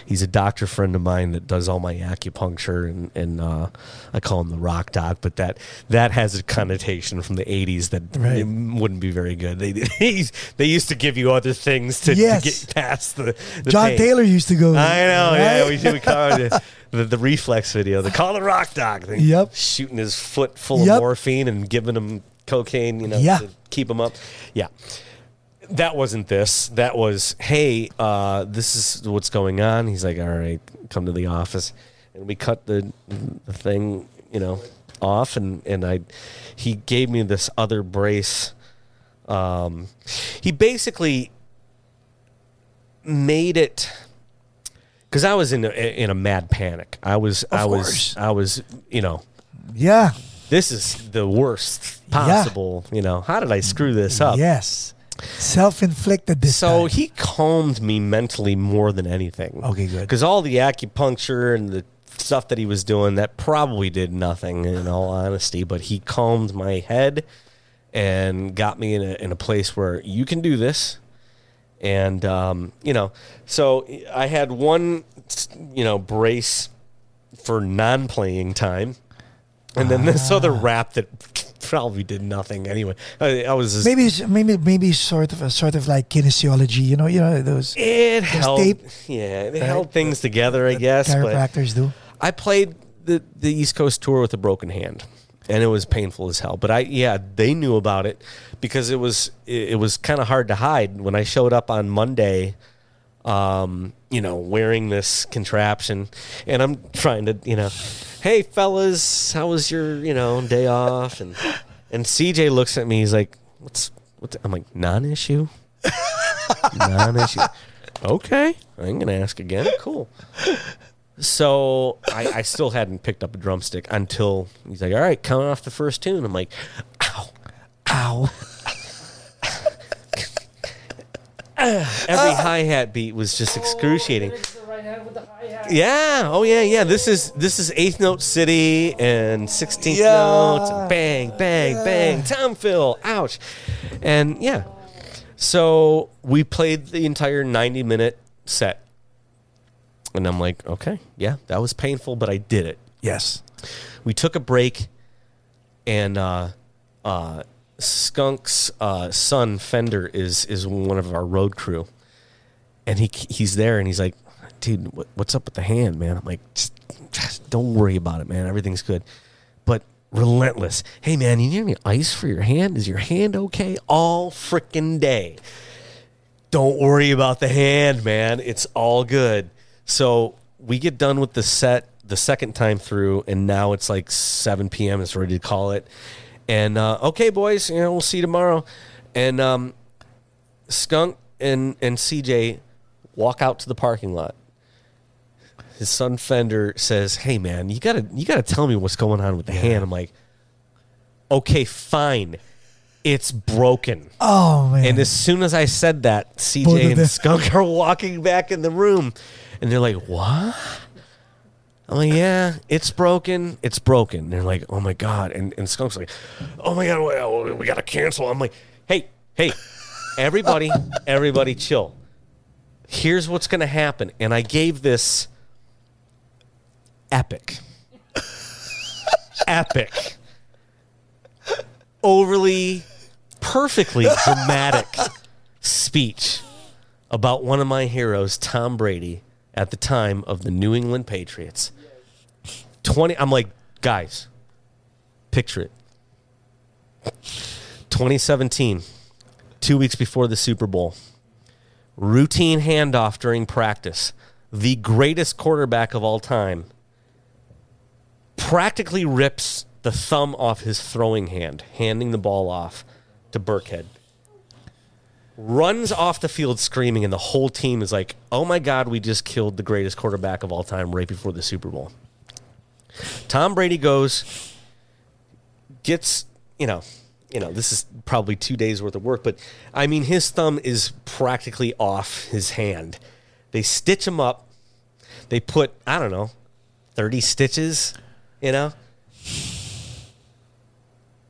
he's a doctor friend of mine that does all my acupuncture and, and uh, I call him the rock doc, but that that has a connotation from the '80s that Right. wouldn't be very good. They he's, they used to give you other things to, to get past the, the John pain. Taylor used to go. I know, yeah. We we call it the, the, the reflex video. They call the rock doc They Yep. shooting his foot full Yep. of morphine and giving him cocaine, you know, Yeah. to keep him up. Yeah. That wasn't this. That was, hey, uh, this is what's going on. He's like, all right, come to the office, and we cut the the thing, you know, off, and and I, he gave me this other brace. Um, he basically made it because I was in a, in a mad panic. I was I was course. I was you know Yeah. this is the worst possible. You know how did I screw this up? Yes. Self-inflicted this So time. he calmed me mentally more than anything. Okay, good. Because all the acupuncture and the stuff that he was doing that probably did nothing in all honesty, but he calmed my head and got me in a in a place where you can do this. And um, you know, so I had one you know brace for non-playing time, and then this other Ah. wrap that probably did nothing anyway. I, I was maybe maybe maybe sort of a sort of like kinesiology. You know, you know those It held, tape, yeah, it right? held things together, I guess. But chiropractors do. I played the the East Coast tour with a broken hand, and it was painful as hell. But I, yeah, they knew about it because it was it, it was kind of hard to hide when I showed up on Monday. Um, you know, wearing this contraption, and I'm trying to, you know, hey fellas, how was your, you know, day off? And and CJ looks at me, he's like, what's what's? I'm like, non-issue, non-issue. Okay, I'm gonna ask again. Cool. So I, I still hadn't picked up a drumstick until he's like, "All right, count off the first tune." I'm like, "Ow, ow." Every hi hat beat was just excruciating. Yeah. Oh yeah. Yeah. This is this is eighth note city and sixteenth Yeah. notes. And bang, bang, bang. tom fill. Ouch. And yeah. So we played the entire ninety minute set. And I'm like, okay, yeah, that was painful, but I did it. Yes. We took a break, and uh, uh, Skunk's uh, son Fender is is one of our road crew, and he he's there, and he's like, dude, what, what's up with the hand, man? I'm like, just, just don't worry about it, man. Everything's good, but relentless. Hey, man, you need any ice for your hand? Is your hand okay? All freaking day don't worry about the hand, man. It's all good. So we get done with the set the second time through, and now it's like 7 p.m. It's ready to call it. And uh, okay, boys, you know we'll see you tomorrow. And um, Skunk and and CJ walk out to the parking lot. His son Fender says, "Hey, man, you gotta you gotta tell me what's going on with the hand." I'm like, "Okay, fine, it's broken." Oh man. And as soon as I said that, CJ and. Skunk are walking back in the room, and they're like, "What?" I'm like, "Yeah, it's broken. It's broken." And they're like, "Oh my god!" And and Skunk's like, "Oh my god, we, we gotta cancel." I'm like, "Hey, hey, everybody, everybody, chill. Here's what's gonna happen." And I gave this epic, epic, overly, perfectly dramatic speech about one of my heroes, Tom Brady, at the time of the New England Patriots. 20 I'm like, guys, picture it. 2017, 2 weeks before the Super Bowl. Routine handoff during practice. The greatest quarterback of all time practically rips the thumb off his throwing hand, handing the ball off to Burkhead runs off the field screaming, and the whole team is like, "Oh my God, we just killed the greatest quarterback of all time right before the Super Bowl." Tom Brady goes, gets you know, you know, this is probably two days worth of work, but I mean, his thumb is practically off his hand. They stitch him up. They put I don't know, thirty stitches. You know,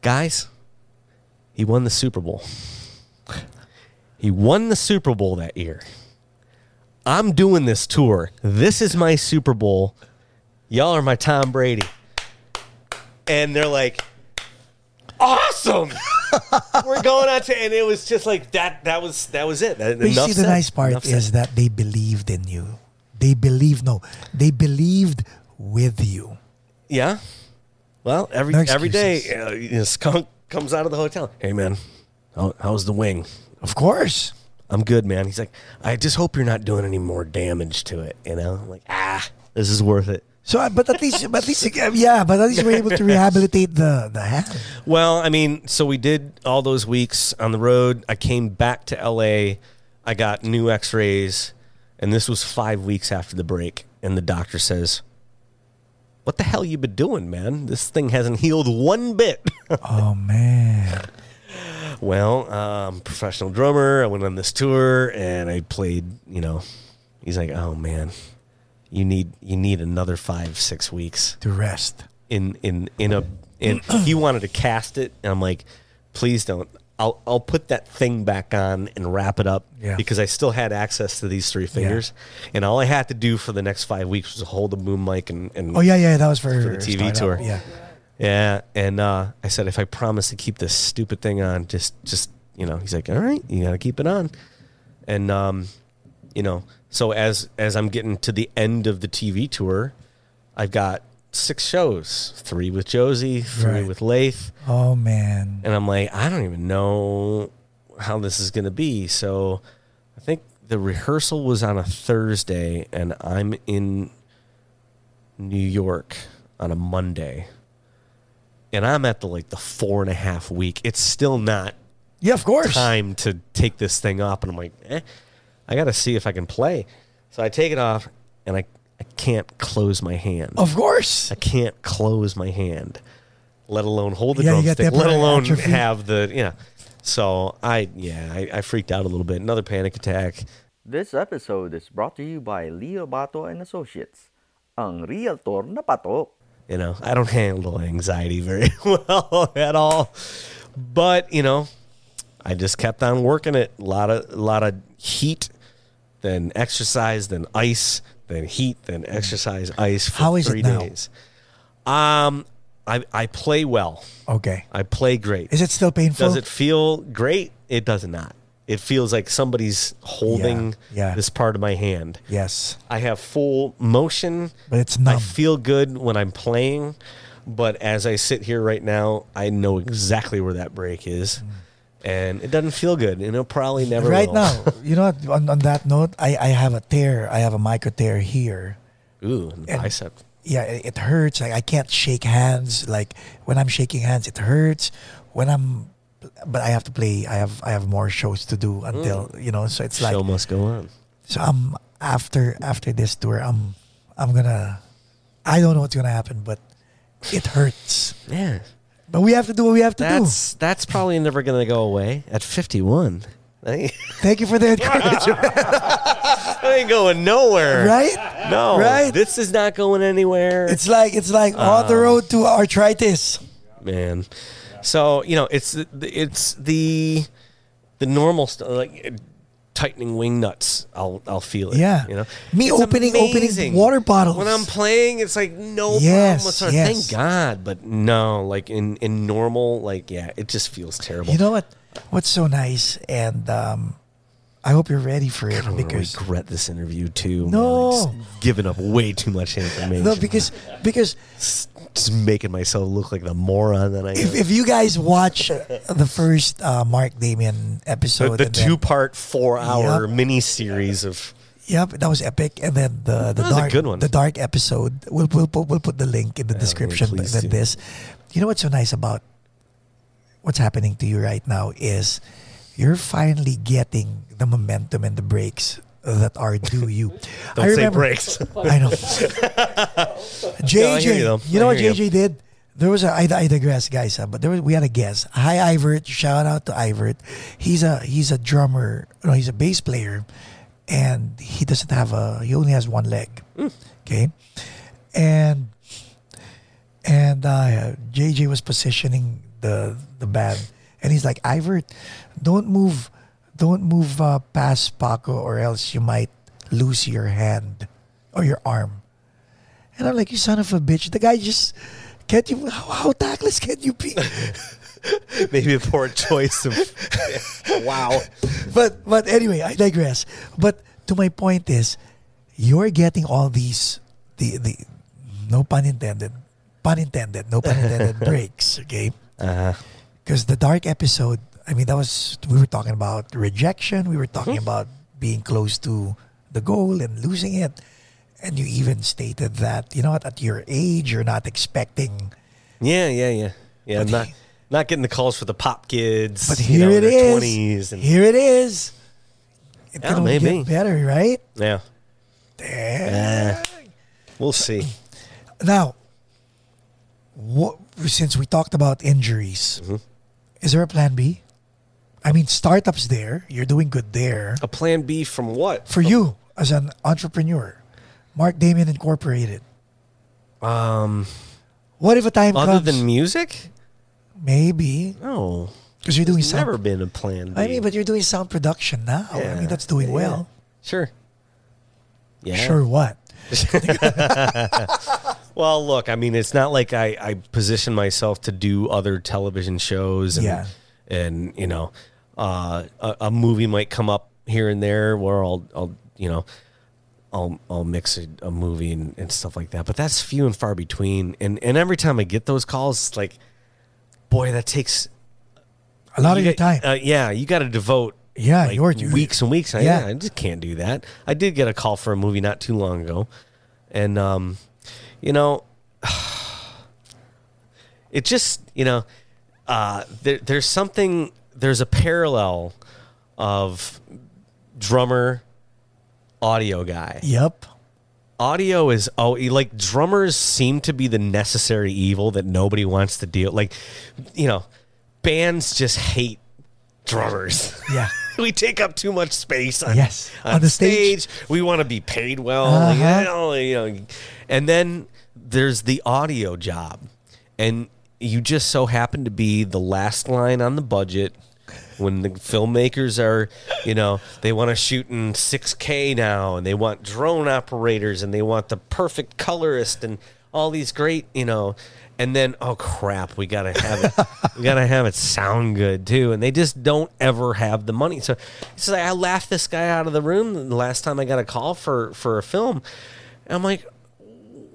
guys, he won the Super Bowl. He won the Super Bowl that year. I'm doing this tour. This is my Super Bowl. Y'all are my Tom Brady. And they're like, awesome. We're going on to, and it was just like that. That was that was it. That, But you see, the said. nice part Enough is said. that they believed in you. They believed, no, they believed with you. yeah. Well, every No every day, uh, you know, Skunk comes out of the hotel. Hey man, how, how's the wing? Of course. I'm good, man. He's like, I just hope you're not doing any more damage to it. You know, I'm like ah, this is worth it. So, but at least, but at least, yeah, but at least were able to rehabilitate the the hand. Well, I mean, so we did all those weeks on the road. I came back to LA. I got new x rays, and this was five weeks after the break. And the doctor says, What the hell you been doing, man? This thing hasn't healed one bit. Oh man. well, um, professional drummer. I went on this tour and I played, you know, he's like, Oh man, you need you need another five, six weeks To rest. in in in a in he wanted to cast it and I'm like please don't I'll I'll put that thing back on and wrap it up Yeah. because I still had access to these three fingers and all I had to do for the next 5 weeks was hold the boom mic and and Oh yeah, yeah, that was for, For the TV tour. Yeah. yeah and uh I said if I promise to keep this stupid thing on just just you know he's like all right you got to keep it on and um you know so as as I'm getting to the end of the TV tour I've got six shows, three with Josie, three Right. with Lath. Oh man. And I'm like, I don't even know how this is going to be. So I think the rehearsal was on a Thursday, and I'm in New York on a Monday. And I'm at the like the four and a half week. It's still not Yeah, of course. time to take this thing up, And I'm like, eh, I got to see if I can play. So I take it off, and I, I can't close my hand. Of course. I can't close my hand, let alone hold the Yeah, drumstick, let alone atrophy. have the yeah. So I yeah I, I freaked out a little bit. Another panic attack. This episode is brought to you by Leo Bato and Associates, ang realtor na patok. You know I don't handle anxiety very well at all, but you know I just kept on working it. A lot of a lot of heat, then exercise, then ice, then heat, then exercise, ice for How is it three now? days. Um, I I play well. Okay. I play great. Is it still painful? Does it feel great? It does not. It feels like somebody's holding Yeah, yeah. this part of my hand. Yes. I have full motion. But it's I numb. feel good when I'm playing, but as I sit here right now, I know exactly where that break is. And it doesn't feel good, and it'll probably never right will. now, you know, what, on, on that note, I, I have a tear. I have a micro tear here. Ooh, and And- bicep. Yeah, it, it hurts. Like I can't shake hands. Like when I'm shaking hands, it hurts. When I'm, but I have to play. I have I have more shows to do until mm. you know. So it's like Show must go on. so. I'm after after this tour. I'm I'm gonna. I don't know what's gonna happen, but it hurts. Yeah, But we have to do what we have to that's that's probably never gonna go away at 51. That ain't, do. Thank you for the encouragement. that ain't going nowhere. right? No, Right? This is not going anywhere. It's like it's like on Uh, the road to arthritis. man. So you know, it's the, it's the the normal stuff like tightening wing nuts. I'll I'll feel it. Yeah. you know, Me It's opening- opening water bottles. when I'm playing. It's like no Yes, problem yes. Thank God, but no, like in in normal, like yeah, it just feels terrible. You know what? What's so nice, and um, I hope you're ready for it I'm gonna because regret this interview too. No. Just giving up way too much information. no, because because just making myself look like the moron that I am. if, if you guys watch the first uh, Mark Damian episode, the and then- two part four hour Yep. mini series of Yep, that was epic. And then the the That was a dark good one. the dark episode. We'll we'll put, we'll put the link in the Yeah, description. please Then do. this, you know what's so nice about what's happening to you right now is you're finally getting the momentum and the breaks that are due you. don't say breaks. I know. JJ, No, I you, you know I what JJ did? There was a I, I digress, guys, uh, but there was, we had a guest. Hi, Ivert. Shout out to Ivert. He's a he's a drummer. No, he's a bass player, and he doesn't have a. He only has one leg. Okay, and and uh, JJ was positioning the the band, and he's like, Ivert, don't move, don't move uh, past Paco, or else you might lose your hand or your arm. And I'm like, you son of a bitch. The guy just can't you how, how tactless can you be? Maybe a poor choice of. wow. but but anyway, I digress. But to my point is, you're getting all these the the no pun intended, pun intended, no pun intended breaks. Okay, Uh, because the dark episode. I mean, that was we were talking about rejection. We were talking about being close to the goal and losing it. And you even stated that you know what, at your age, you're not expecting yeah, yeah, yeah, yeah. But not he- not getting the calls for the pop kids. But you here know, it is. And Here it is. It Yeah, can maybe. get better, right? yeah. Eh, we'll see. Now, what, since we talked about injuries, Mm-hmm. Is there a plan B? I mean, startups there. You're doing good there. A plan B from what? For you as an entrepreneur, Mark Damian Incorporated. Um, What if a time other comes? than music? maybe No, because you're doing there's sound. never been a plan B. I mean, but you're doing sound production now. I Yeah. mean, that's doing Yeah. well. Sure. Yeah. Sure, what? Well, look, I mean, it's not like I, I position myself to do other television shows and, Yeah. and you know, uh, a, a movie might come up here and there where I'll, I'll, you know, I'll I'll mix a, a movie and, and stuff like that. But that's few and far between. And and every time I get those calls, it's like, boy, that takes A lot you of your got- time. Uh, yeah, you got to devote. Yeah, like, weeks and weeks. I, yeah, I just can't do that. I did get a call for a movie not too long ago, and um, you know, it just you know, uh, there, there's something. There's a parallel of drummer, audio guy yep. audio is oh like drummers seem to be the necessary evil that nobody wants to deal like you know bands just hate drummers Yeah. we take up too much space on, Yes. on, On the stage. stage. we want to be paid well Uh-huh. you know, you know. and then there's the audio job and you just so happen to be the last line on the budget when the filmmakers are, you know, they want to shoot in 6K now and they want drone operators and they want the perfect colorist and all these great, you know, and then oh crap, we got to have it we got to have it sound good too and they just don't ever have the money. So I laughed this guy out of the room the last time I got a call for for a film. And I'm like,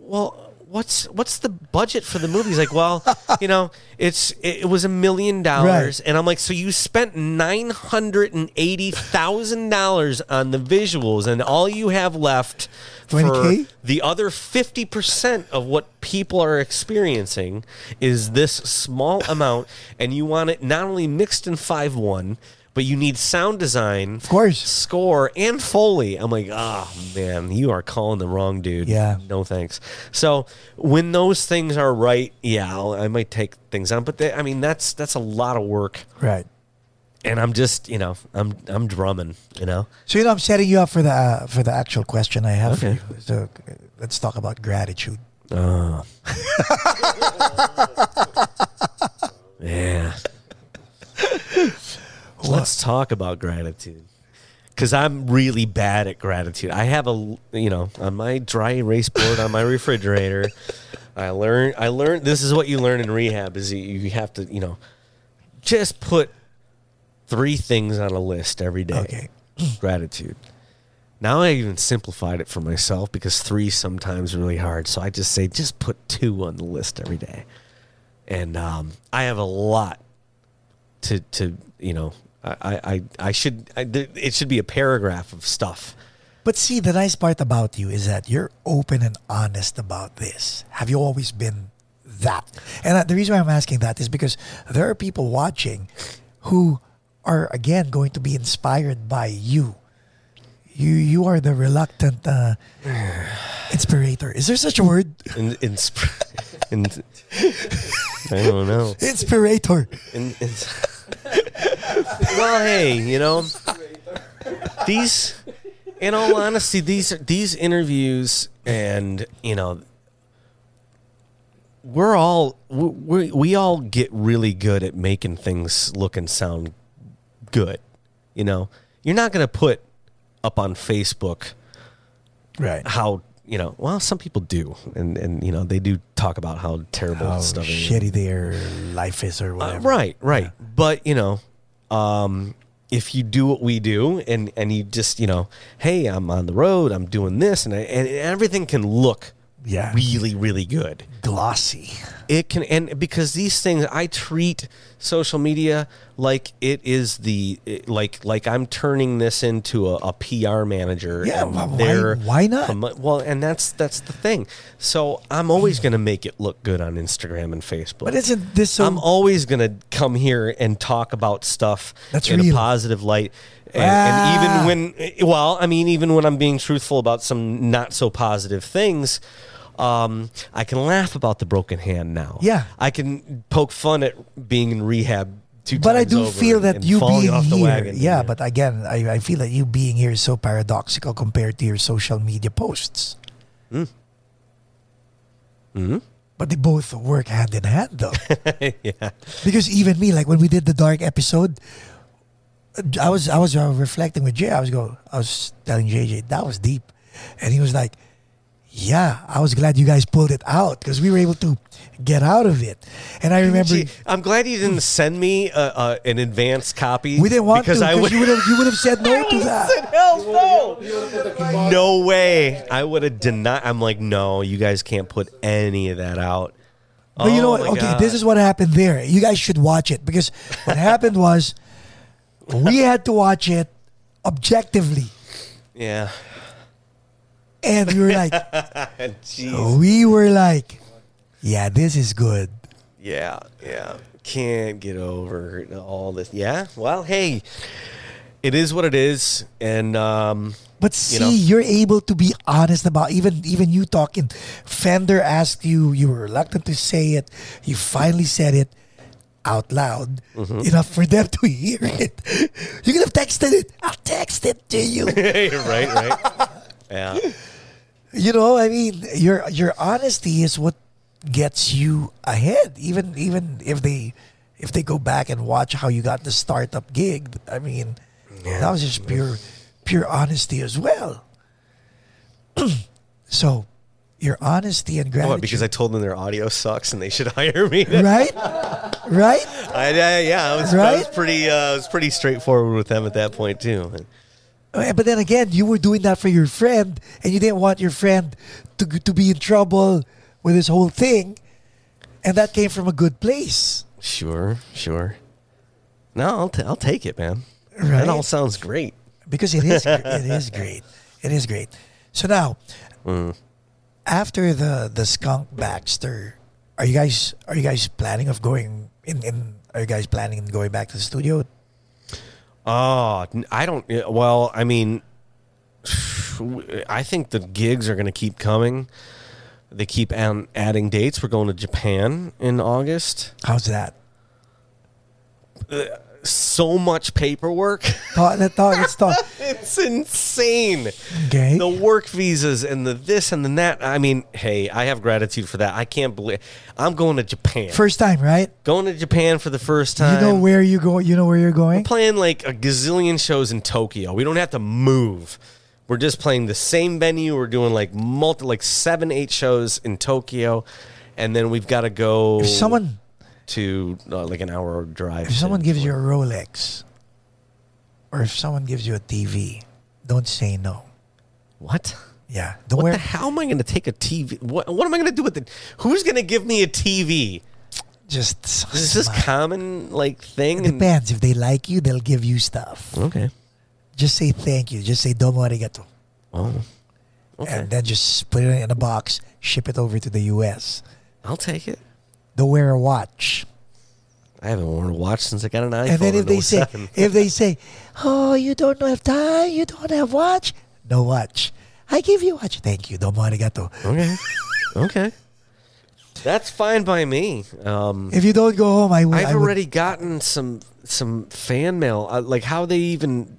well, what's what's the budget for the movie? He's like, well, you know, it's it, was a million dollars, and I'm like, so you spent nine hundred and eighty thousand dollars on the visuals, and all you have left for 20K? the other fifty percent of what people are experiencing is this small amount, and you want it not only mixed in five one. But you need sound design, of course. score, and foley. I'm like, oh man, you are calling the wrong dude. Yeah. No thanks. So when those things are right, yeah, I'll, I might take things on. But they, I mean, that's that's a lot of work, Right. and I'm just, you know, I'm I'm drumming, you know. So you know, I'm setting you up for the uh, for the actual question I have Okay. for you. So let's talk about gratitude. Oh. yeah. Let's talk about gratitude. Cause I'm really bad at gratitude. I have a, you know, on my dry erase board on my refrigerator. I learned. I learned. This is what you learn in rehab: is you- you have to, you know, just put three things on a list every day. Okay. Gratitude. Now I even simplified it for myself because three sometimes really hard. So I just say just put two on the list every day, and um, I have a lot to to you know. I I I should I, it should be a paragraph of stuff. But see, the nice part about you is that you're open and honest about this. Have you always been that? And uh, the reason why I'm asking that is because there are people watching who are again going to be inspired by you. You you are the reluctant uh, inspirator. Is there such a word? In, in, in, I don't know. Inspirator. In, in, well, hey, you know, these, in all honesty, these these interviews, and you know, we're all we we all get really good at making things look and sound good. You know, you're not going to put up on Facebook Right. how you know. Well, some people do, and and you know they do talk about how terrible How stuff is. shitty their life is or Uh, whatever. right, right. But you know, um, if you do what we do, and and you just you know, hey, I'm on the road, I'm doing this, and I, and everything can look Yeah. really, really good. Glossy. It can, and because these things, I treat social media like it is the like like I'm turning this into a, a PR manager. Yeah, and why- why- they're why not? promo- well, and that's that's the thing. So I'm always going to make it look good on Instagram and Facebook. But isn't this so I'm always gonna come here and talk about stuff That's in real. a positive light, and, Ah. and even when, well, I mean, even when I'm being truthful about some not so positive things, um, I can laugh about the broken hand now. Yeah. I can poke fun at being in rehab. Two But I do feel and- that and you being off the here, wagon. yeah, but again, I, I feel that you being here is so paradoxical compared to your social media posts. Hmm. Mm-hmm. But they both work hand in hand, though. yeah, because even me, like when we did the dark episode, I was I was uh, reflecting with Jay. I was go, I was telling JJ that was deep, and he was like, yeah, I was glad you guys pulled it out because we were able to get out of it. And I remember Gee, I'm glad you didn't send me uh, uh, an advance copy. we didn't want because to I because would. you would have you would have said no to that. Hell no! No way! I would have denied. I'm like, no, you guys can't put any of that out. But you know Oh what? Okay, God. this is what happened there. You guys should watch it because what happened was we had to watch it objectively, Yeah. And we were like, we were like, yeah, this is good. Yeah, yeah. Can't get over all this. Yeah. Well, hey, it is what it is, and um, But see, You know? you're able to be honest about even even you talking. Fender asked you, you were reluctant to say it. You finally said it out loud Mm-hmm. enough for them to hear it. You could have texted it. I'll text it to you. right, right. Yeah. you know, I mean, your your honesty is what gets you ahead. Even even if they if they go back and watch how you got the startup gig, I mean, that was just pure pure honesty as well. so, your honesty and gratitude, What? Because I told them their audio sucks and they should hire me. right, right. I, I- yeah, I was, I was Right? pretty, uh, I was pretty straightforward with them at that point too. Uh, But then again, you were doing that for your friend, and you didn't want your friend to to be in trouble with this whole thing, and that came from a good place. Sure, sure. No, I'll, t- I'll take it, man. Right. That all sounds great. because it is it is great. It is great. So now, after the the skunk Baxter, are you guys are you guys planning of going in? in are you guys planning on going back to the studio? Oh, I don't. Well, I mean, I think the gigs are going to keep coming. They keep an- adding dates. We're going to Japan in August. How's that? Uh, So much paperwork. Talk, let's talk. Let's it's insane. Okay. The work visas and the this and the that. I mean, hey, I have gratitude for that. I can't believe I'm going to Japan. First time, right? going to Japan for the first time. You know where you go. You know where you're going. playing like a gazillion shows in Tokyo. We don't have to move. We're just playing the same venue. We're doing like multi, like seven, eight shows in Tokyo, and then we've got to go If someone to uh, like an hour drive. if someone gives you a Rolex, or if someone gives you a TV, don't say no. what? Yeah, don't What wear. the hell am I going to take a TV? What, what am I going to do with it? Who's going to give me a TV? Just this Is this common like thing? It depends. If they like you, they'll give you stuff. okay. Just say thank you. Just say domo arigato. Oh, okay. And then just put it in a box, ship it over to the US. I'll take it. Don't wear a watch. I haven't worn a watch since I got an iPhone. and then if they say if they say, Oh, you don't have time, you don't have watch, no watch. I give you watch. Thank you. Domo arigato. Okay. okay. That's fine by me. Um, If you don't go home, I will. I've I would- already gotten some some fan mail. Uh, like how they even.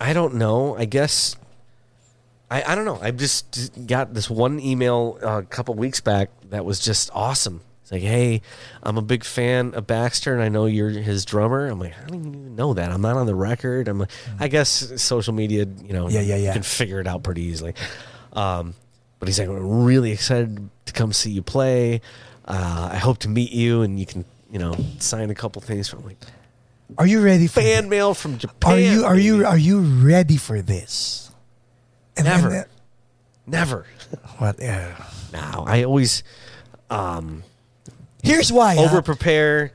I don't know. I guess. I, I don't know. I just got this one email uh, a couple weeks back that was just awesome. It's like, hey, I'm a big fan of Baxter, and I know you're his drummer. I'm like, I don't even know that. I'm not on the record. I'm like, I guess social media, you know, Yeah, yeah, you yeah. can figure it out pretty easily. Um, but he's like, I'm really excited to come see you play. Uh, I hope to meet you, and you can, you know, sign a couple things from like Are you ready for fan mail from Japan. Are you are you are you ready for this? And Never. then- never? what? Yeah. No, I always um, Here's why. over prepare,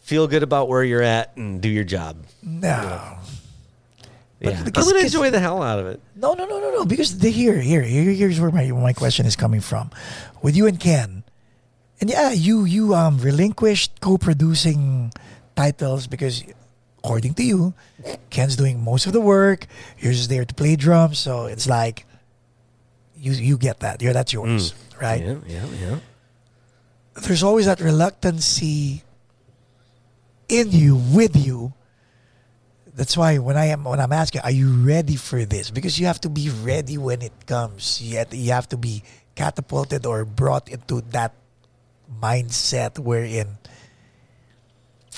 feel good about where you're at, and do your job. No. But yeah, because- I'm gonna enjoy the hell out of it. No, no, no, no, no. Because the, here, here, here, here's where my my question is coming from. With you and Ken, and yeah, you you um relinquished co-producing titles because, according to you, Ken's doing most of the work. You're just there to play drums, so it's like you you get that. You're that's yours, right? Yeah, yeah, yeah. There's always that reluctancy in you, with you. That's why when I am when I'm asking, are you ready for this? Because you have to be ready when it comes. Yet you have to be catapulted or brought into that mindset wherein,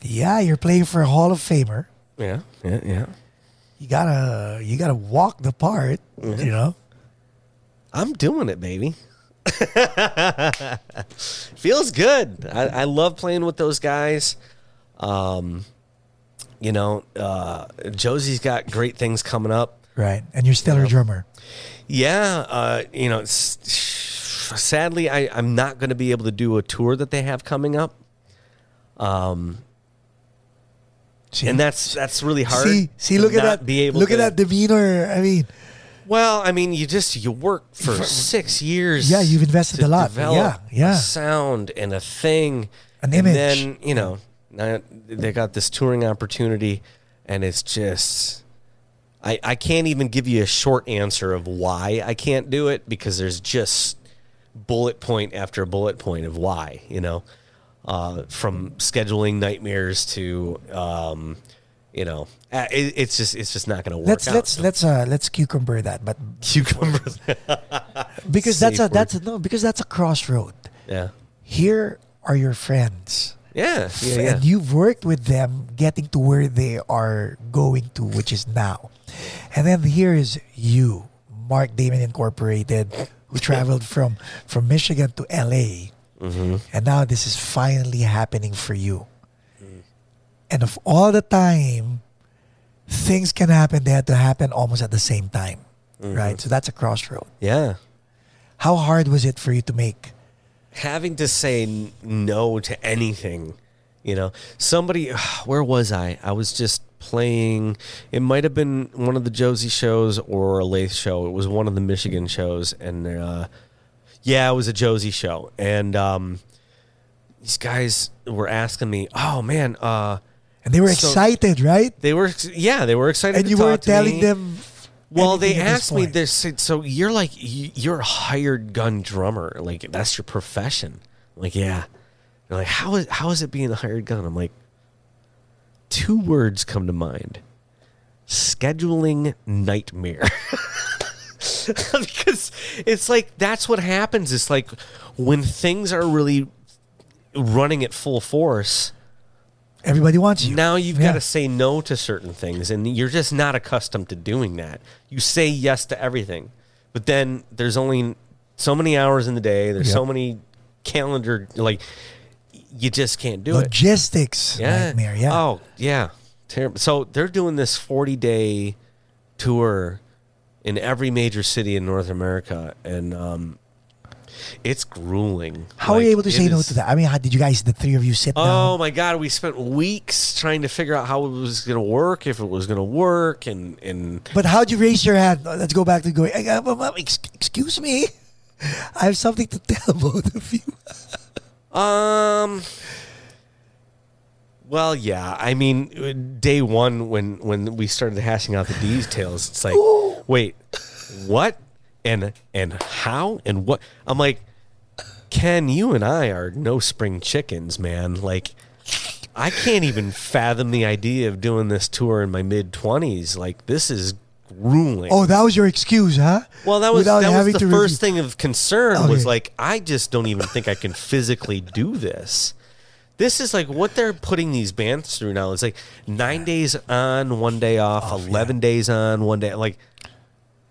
yeah, you're playing for a Hall of Famer. Yeah, yeah, yeah. You gotta you gotta walk the part, you know. I'm doing it, baby. Feels good. I, I love playing with those guys. Um, you know, uh, Josie's got great things coming up. Right. And you're still a drummer. Yeah, uh, you know, sadly, I, I'm not going to be able to do a tour that they have coming up, See, and that's that's really hard. see, see look at that. Be able look to, at that demeanor. I mean, Well, I mean, you just you work for six years. Yeah, you've invested a lot. Yeah, yeah. a sound and a thing, An and image. then you know now they got this touring opportunity, and it's just. I, I can't even give you a short answer of why I can't do it because there's just bullet point after bullet point of why, you know, uh, from scheduling nightmares to, um, you know, uh, it, it's just it's just not going to work let's out. let's let's uh let's cucumber that, but cucumbers. because that's a Safe that's a, no because that's a crossroad. yeah, Here are your friends. yeah, yeah, yeah. and you've worked with them getting to where they are going to, which is now. And then here is you, Mark Damian Incorporated, who traveled from from Michigan to LA, Mm-hmm. and now this is finally happening for you. And of all the time, things can happen. They had to happen almost at the same time, Mm-hmm. right? So that's a crossroad. yeah. How hard was it for you to make? having to say no to anything you know somebody where was i i was just playing it might have been one of the josie shows or a lathe show it was one of the michigan shows and uh yeah it was a josie show and um these guys were asking me oh man uh And they were So- excited, right? they were yeah they were excited And to you to telling me. them. Well, they this asked me this. So you're like you- you're a hired gun drummer. Like that's your profession. I'm like yeah. They're like how is how is it being a hired gun? I'm like two words come to mind: scheduling nightmare. because it's like that's what happens. It's like when things are really running at full force Everybody wants you. now you've Yeah. got to say no to certain things and you're just not accustomed to doing that you say yes to everything but then there's only so many hours in the day there's so many calendar like you just can't do it logistics yeah nightmare. Yeah. oh yeah terrible so they're doing this 40 day tour in every major city in north america and um it's grueling How are you able to say no to that? I mean, how did you guys, the three of you, sit Oh down? my god, we spent weeks trying to figure out how it was going to work, if it was going to work, and and But how'd you raise your hand? Let's go back to going. "Uh, uh, uh, ex- Excuse me, I have something to tell both of you. um. Well, yeah. I mean, day one when when we started hashing out the details, it's like, wait, what, and and how, and what? I'm like, Ken, you and I are no spring chickens, man. Like, I can't even fathom the idea of doing this tour in my mid twenties. Like, this is grueling. Oh, that was your excuse, huh? Well, that was Without that was the first review- thing of concern was like I just don't even think I can physically do this. This is like what they're putting these bands through now. It's like nine days on, one day off, oh, eleven days on, one day. Like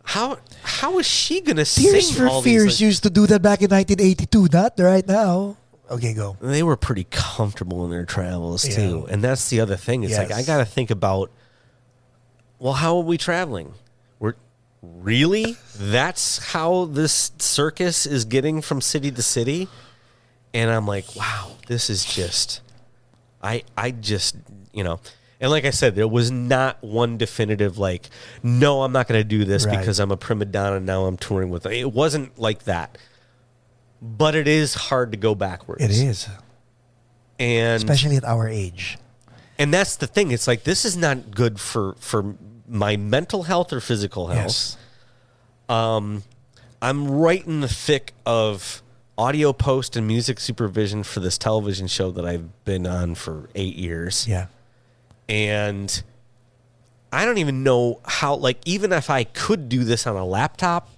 how how is she gonna Tears sing for all Fears these? like- used to do that back in 1982, not right now. Okay, go. they were pretty comfortable in their travels too, and that's the other thing. It's like I Yes. got to think about. Well, how are we traveling? We're really that's how this circus is getting from city to city, and I'm like, wow, this is just. I I just you know. And like I said, there was not one definitive like, no, I'm not going to do this Right. because I'm a prima donna. Now I'm touring with. It wasn't like that, but it is hard to go backwards. It is, and especially at our age. and that's the thing. It's like this is not good for for my mental health or physical health. Yes. Um, I'm right in the thick of audio post and music supervision for this television show that I've been on for eight years. Yeah. And I don't even know how like even if I could do this on a laptop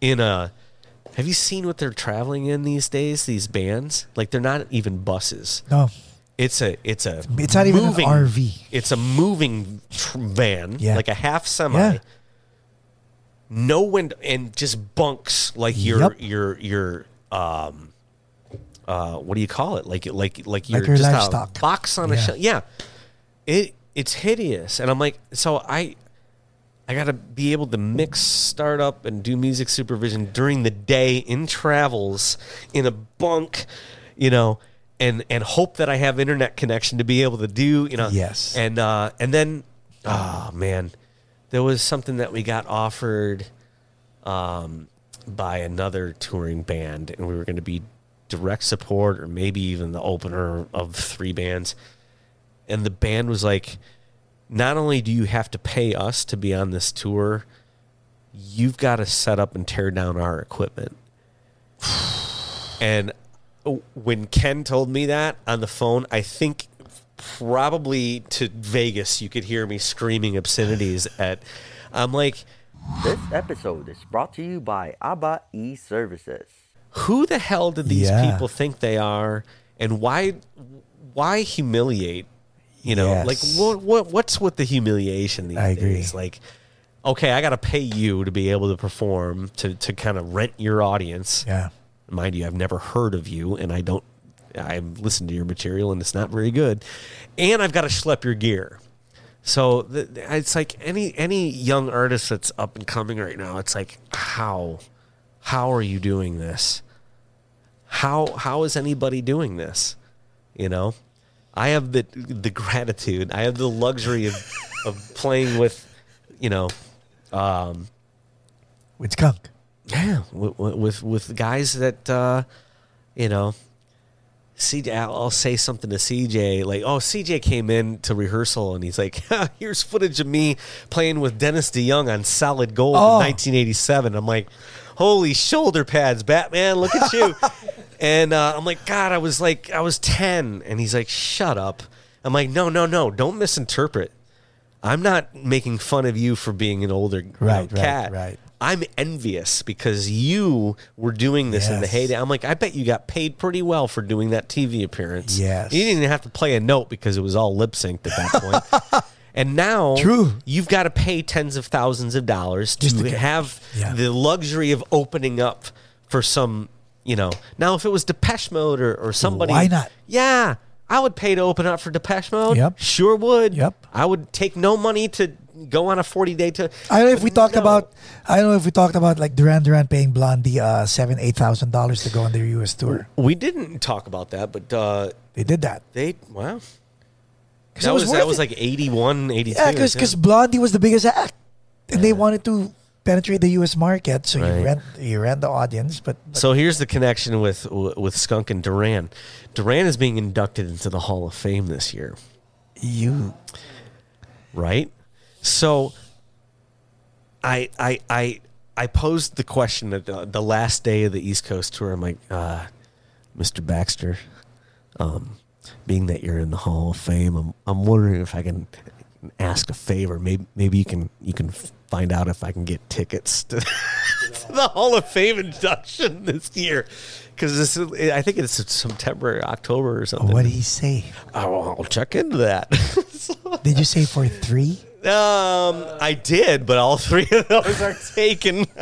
in a have you seen what they're traveling in these days these bands like they're not even buses No. it's a it's a It's not even an RV. it's a moving tr- van Yeah. like a half semi Yeah. when to- and just bunks like your Yep. your your um uh what do you call it like like like your your just livestock. a box on a Yeah. shelf yeah it it's hideous and i'm like so i i gotta be able to mix start up and do music supervision during the day in travels in a bunk you know and and hope that i have internet connection to be able to do you know Yes. and uh and then oh man there was something that we got offered um, by another touring band, and we were going to be direct support or maybe even the opener of three bands. And the band was like, not only do you have to pay us to be on this tour, you've got to set up and tear down our equipment. And oh, when Ken told me that on the phone, I think probably to Vegas, you could hear me screaming obscenities at. I'm like, This episode is brought to you by ABBA e-Services. who the hell did these Yeah. people think they are, and why why humiliate? You know, Yes. like what what what's with the humiliation these I agree. days? Like, okay, I got to pay you to be able to perform to to kind of rent your audience. Yeah. Mind you, I've never heard of you, and I don't. I've listened to your material, and it's not very good. And I've got to schlep your gear. So th it's like any any young artist that's up and coming right now. It's like how how are you doing this? How how is anybody doing this? You know, I have the the gratitude. I have the luxury of of playing with, you know, With skunk. yeah, with with, with guys that uh, you know. CJ, I'll, I'll say something to CJ like, "Oh, CJ came in to rehearsal and he's like, here's footage of me playing with Dennis DeYoung on Solid Gold Oh. in 1987." I'm like, "Holy shoulder pads, Batman! Look at you!" and uh, I'm like, "God, I was like, I was 10," and he's like, "Shut up." I'm like, "No, no, no! Don't misinterpret. I'm not making fun of you for being an older Right, right, cat. right. I'm envious because you were doing this in the heyday. I'm like, I bet you got paid pretty well for doing that TV appearance. Yes. You didn't even have to play a note because it was all lip synced at that point. and now True. you've got to pay tens of thousands of dollars to, to get- have Yeah. the luxury of opening up for some, you know. Now, if it was Depeche Mode or, or somebody. Why not? Yeah. I would pay to open up for Depeche Mode. Yep. Sure would. Yep. I would take no money to go on a 40 day to. I don't know if we talked No. about. I don't know if we talked about like Duran Duran paying Blondie uh, seven, eight thousand dollars to go on their U.S. tour. We didn't talk about that, but uh, They did that. they wow. 'Cause That was, was that worth was like 81, 82. Yeah, because because Blondie was the biggest act, and they wanted to penetrate the U.S. market, so Right. you rent you rent the audience. But, but So here's the connection with with Skunk and Duran. Duran is being inducted into the Hall of Fame this year, you, right? So I I I I posed the question at the, the last day of the East Coast tour. I'm like, uh, Mr. Baxter, um, being that you're in the Hall of Fame, I'm I'm wondering if I can ask a favor. Maybe maybe you can you can find out if I can get tickets to, to the Hall of Fame induction this year. Because this is, I think it's September, October or something. what did he say? I'll, I'll check into that. Did you say for three? Um, I did, but all three of those are taken.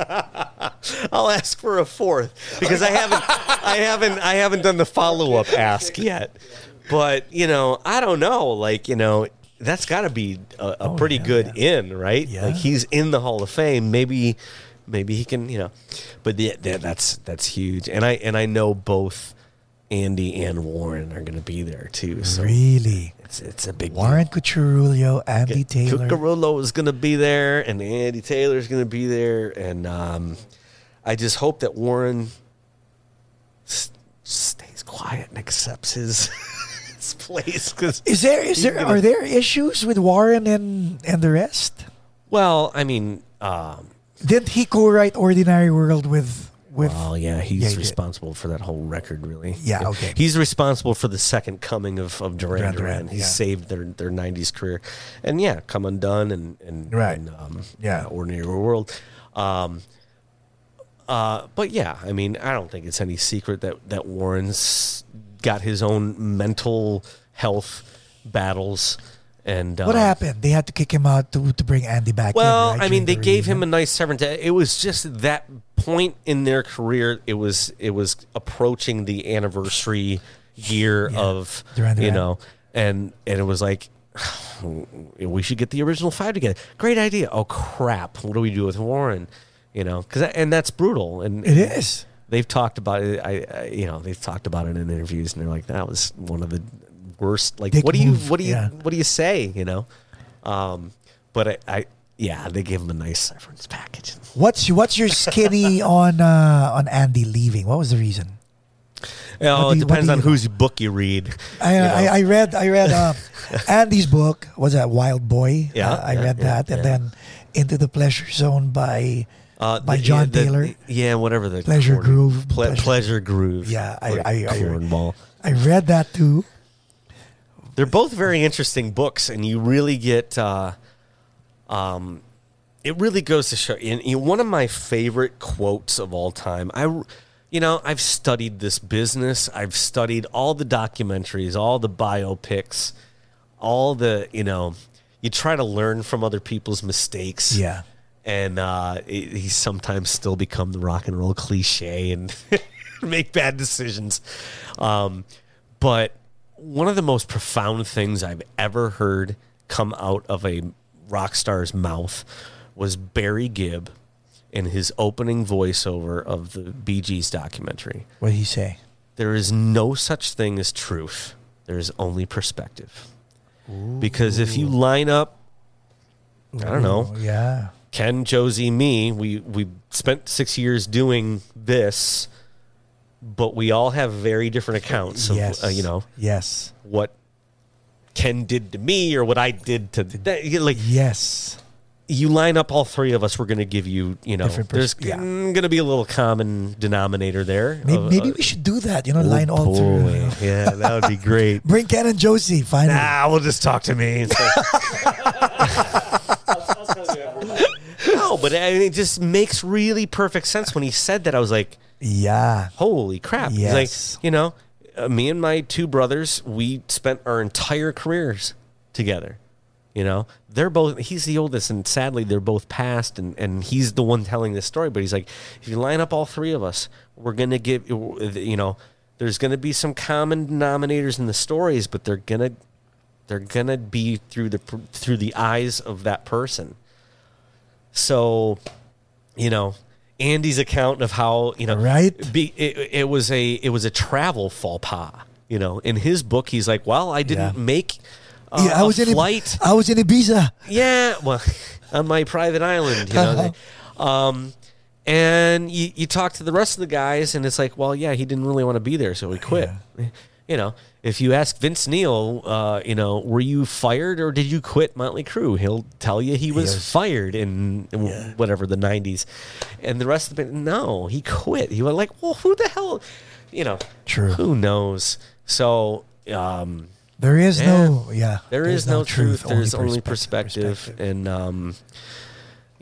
I'll ask for a fourth because I haven't, I haven't, I haven't done the follow up ask yet. But you know, I don't know. Like you know, that's got to be a, a Oh, pretty yeah, good in, right? Yeah. Like he's in the Hall of Fame. Maybe, maybe he can. You know, but yeah, that, that's that's huge. And I and I know both Andy and Warren are going to be there too. So Really? it's it's a big deal. Warren Cucurullo, Andy Taylor. Cucurullo is going to be there, and Andy Taylor is going to be there, and um, I just hope that Warren s- stays quiet and accepts his place. Because Is there is there gonna- are there issues with Warren and and the rest? well, I mean, um, Didn't he co-write Ordinary World with with? well, yeah, he's Yeah, he did. responsible for that whole record, really. Yeah, okay. He's responsible for the second coming of, of Duran Duran Duran. He yeah. saved their their '90s career, and yeah, Come Undone and and, Right. and um, Yeah. Ordinary World. Um, uh, but yeah, I mean, I don't think it's any secret that that Warren's got his own mental health battles, And What um, happened? They had to kick him out to, to bring Andy back. in, Well, right, I mean, they the gave him a nice severance. It was just that point in their career. It was it was approaching the anniversary year Yeah. of Duran you know, and and it was like. We should get the original five together. Great idea. Oh crap! What do we do with Warren? You know, because and that's brutal. And It is. They've talked about it. I, I you know they've talked about it in interviews, and they're like, that was one of the worst. Like, Dick what do you move, what do you yeah. what do you say? You know, um, but I, I yeah, they gave him a nice severance package. What's what's your skinny on uh, on Andy leaving? What was the reason? Do it you- what depends on whose book you read. I, you know. I, I read I read uh, Andy's book was that Wild Boy. Yeah, Uh, I yeah, read yeah, that, and then Into the Pleasure Zone by Uh, by the- John yeah, the- Taylor. yeah, whatever the Pleasure Groove, Ple- Pleasure- pleasure, groove. Yeah, I- I- cornball. I read that too. They're both very interesting books, and you really get. Uh, um, it really goes to show. And, and one of my favorite quotes of all time. I, you know, I've studied this business. I've studied all the documentaries, all the biopics, all the you know. You try to learn from other people's mistakes. Yeah. And uh, he- sometimes still become the rock and roll cliche and make bad decisions. Um, but one of the most profound things I've ever heard come out of a rock star's mouth was Barry Gibb in his opening voiceover of the Bee Gees documentary. What did he say? There is no such thing as truth. There is only perspective. Because if you line up, I don't know, Oh, yeah. Ken, Josie, me, we we spent six years doing this, but we all have very different accounts of yes. uh, you know Yes. what Ken did to me or what I did to that. Like Yes. you line up all three of us, we're going to give you you know Different there's yeah. going to be a little common denominator there. Maybe, of- maybe uh, we should do that. You know, line all through. boy. Yeah, that would be great. Bring Ken and Josie. Finally. Nah, we'll just talk to me. but I mean, it just makes really perfect sense when he said that. I was like, Yeah. holy crap. He's like, you know, uh, me and my two brothers, we spent our entire careers together. You know, they're both, he's the oldest, and sadly, they're both passed, and, and he's the one telling this story. But he's like, if you line up all three of us, we're going to give, you know, there's going to be some common denominators in the stories, but they're going to, they're going to be through the, through the eyes of that person. So, you know, Andy's account of how you know Right. be, it, it was a it was a travel faux pas. You know, in his book, he's like, "Well, I didn't Yeah. make uh, yeah, I was a in flight. I was in Ibiza. yeah, well, on my private island, you know." um, and you, you talk to the rest of the guys, and it's like, well, yeah, he didn't really want to be there, so he quit. You know, if you ask Vince Neil, uh, you know, were you fired or did you quit Motley Crue? He'll tell you he was Yes. fired in whatever the '90s, and the rest of it, no, he quit. He was like, well, who the hell, you know? True. Who knows? So. Um, There is Yeah. no yeah. there there's is no, truth. There's only perspective. perspective, and um,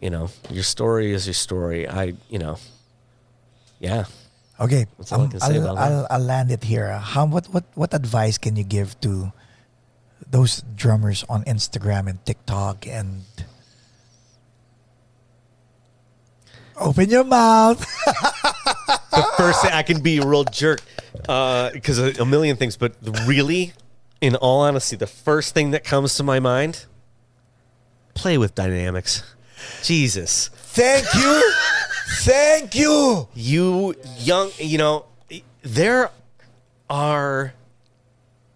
you know, your story is your story. I, you know, yeah. Okay, That's all I um, can say I'll, about I'll, I'll land it here. Uh, How what what what advice can you give to those drummers on Instagram and TikTok and open your mouth? the first thing I can be a real jerk because a, a million things, but really, in all honesty, the first thing that comes to my mind: play with dynamics. Jesus, Thank you, thank you. you young, you know, there are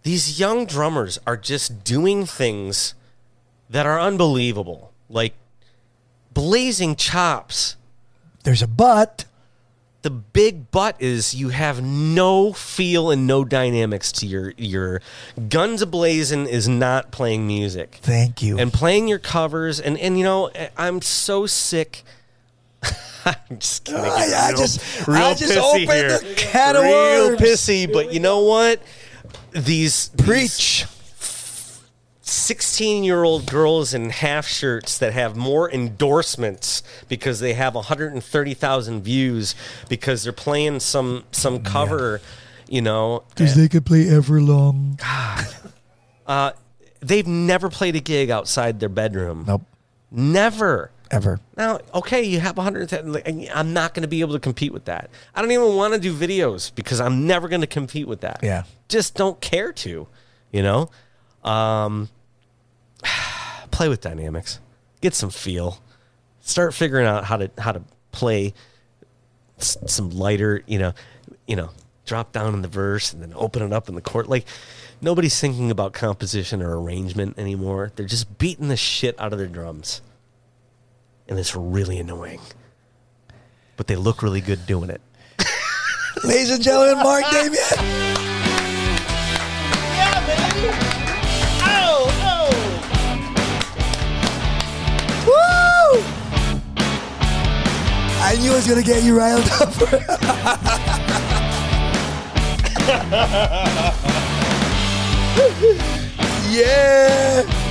these young drummers are just doing things that are unbelievable, like blazing chops. There's a but. the big but is you have no feel and no dynamics to your your guns ablazing is not playing music Thank you. and playing your covers and and you know i'm so sick I'm just kidding. I- I Real- just- real I just pissy opened here. a can of real worms. pissy, but you know what? These Preach. 16 year old girls in half shirts that have more endorsements because they have 130,000 views because they're playing some some cover, you know. Because they could play Everlong. Uh, they've never played a gig outside their bedroom. Nope. Never. Ever. Now, okay, you have 110. and I'm not going to be able to compete with that. I don't even want to do videos because I'm never going to compete with that. Yeah. Just don't care to, you know? Um, play with dynamics, get some feel, start figuring out how to how to play s- some lighter, you know, you know, drop down in the verse and then open it up in the court. Like nobody's thinking about composition or arrangement anymore. They're just beating the shit out of their drums and it's really annoying. But they look really good doing it. Ladies and gentlemen, Mark Damian. Yeah, baby. Oh, oh. Woo! I knew I was gonna get you riled up. yeah.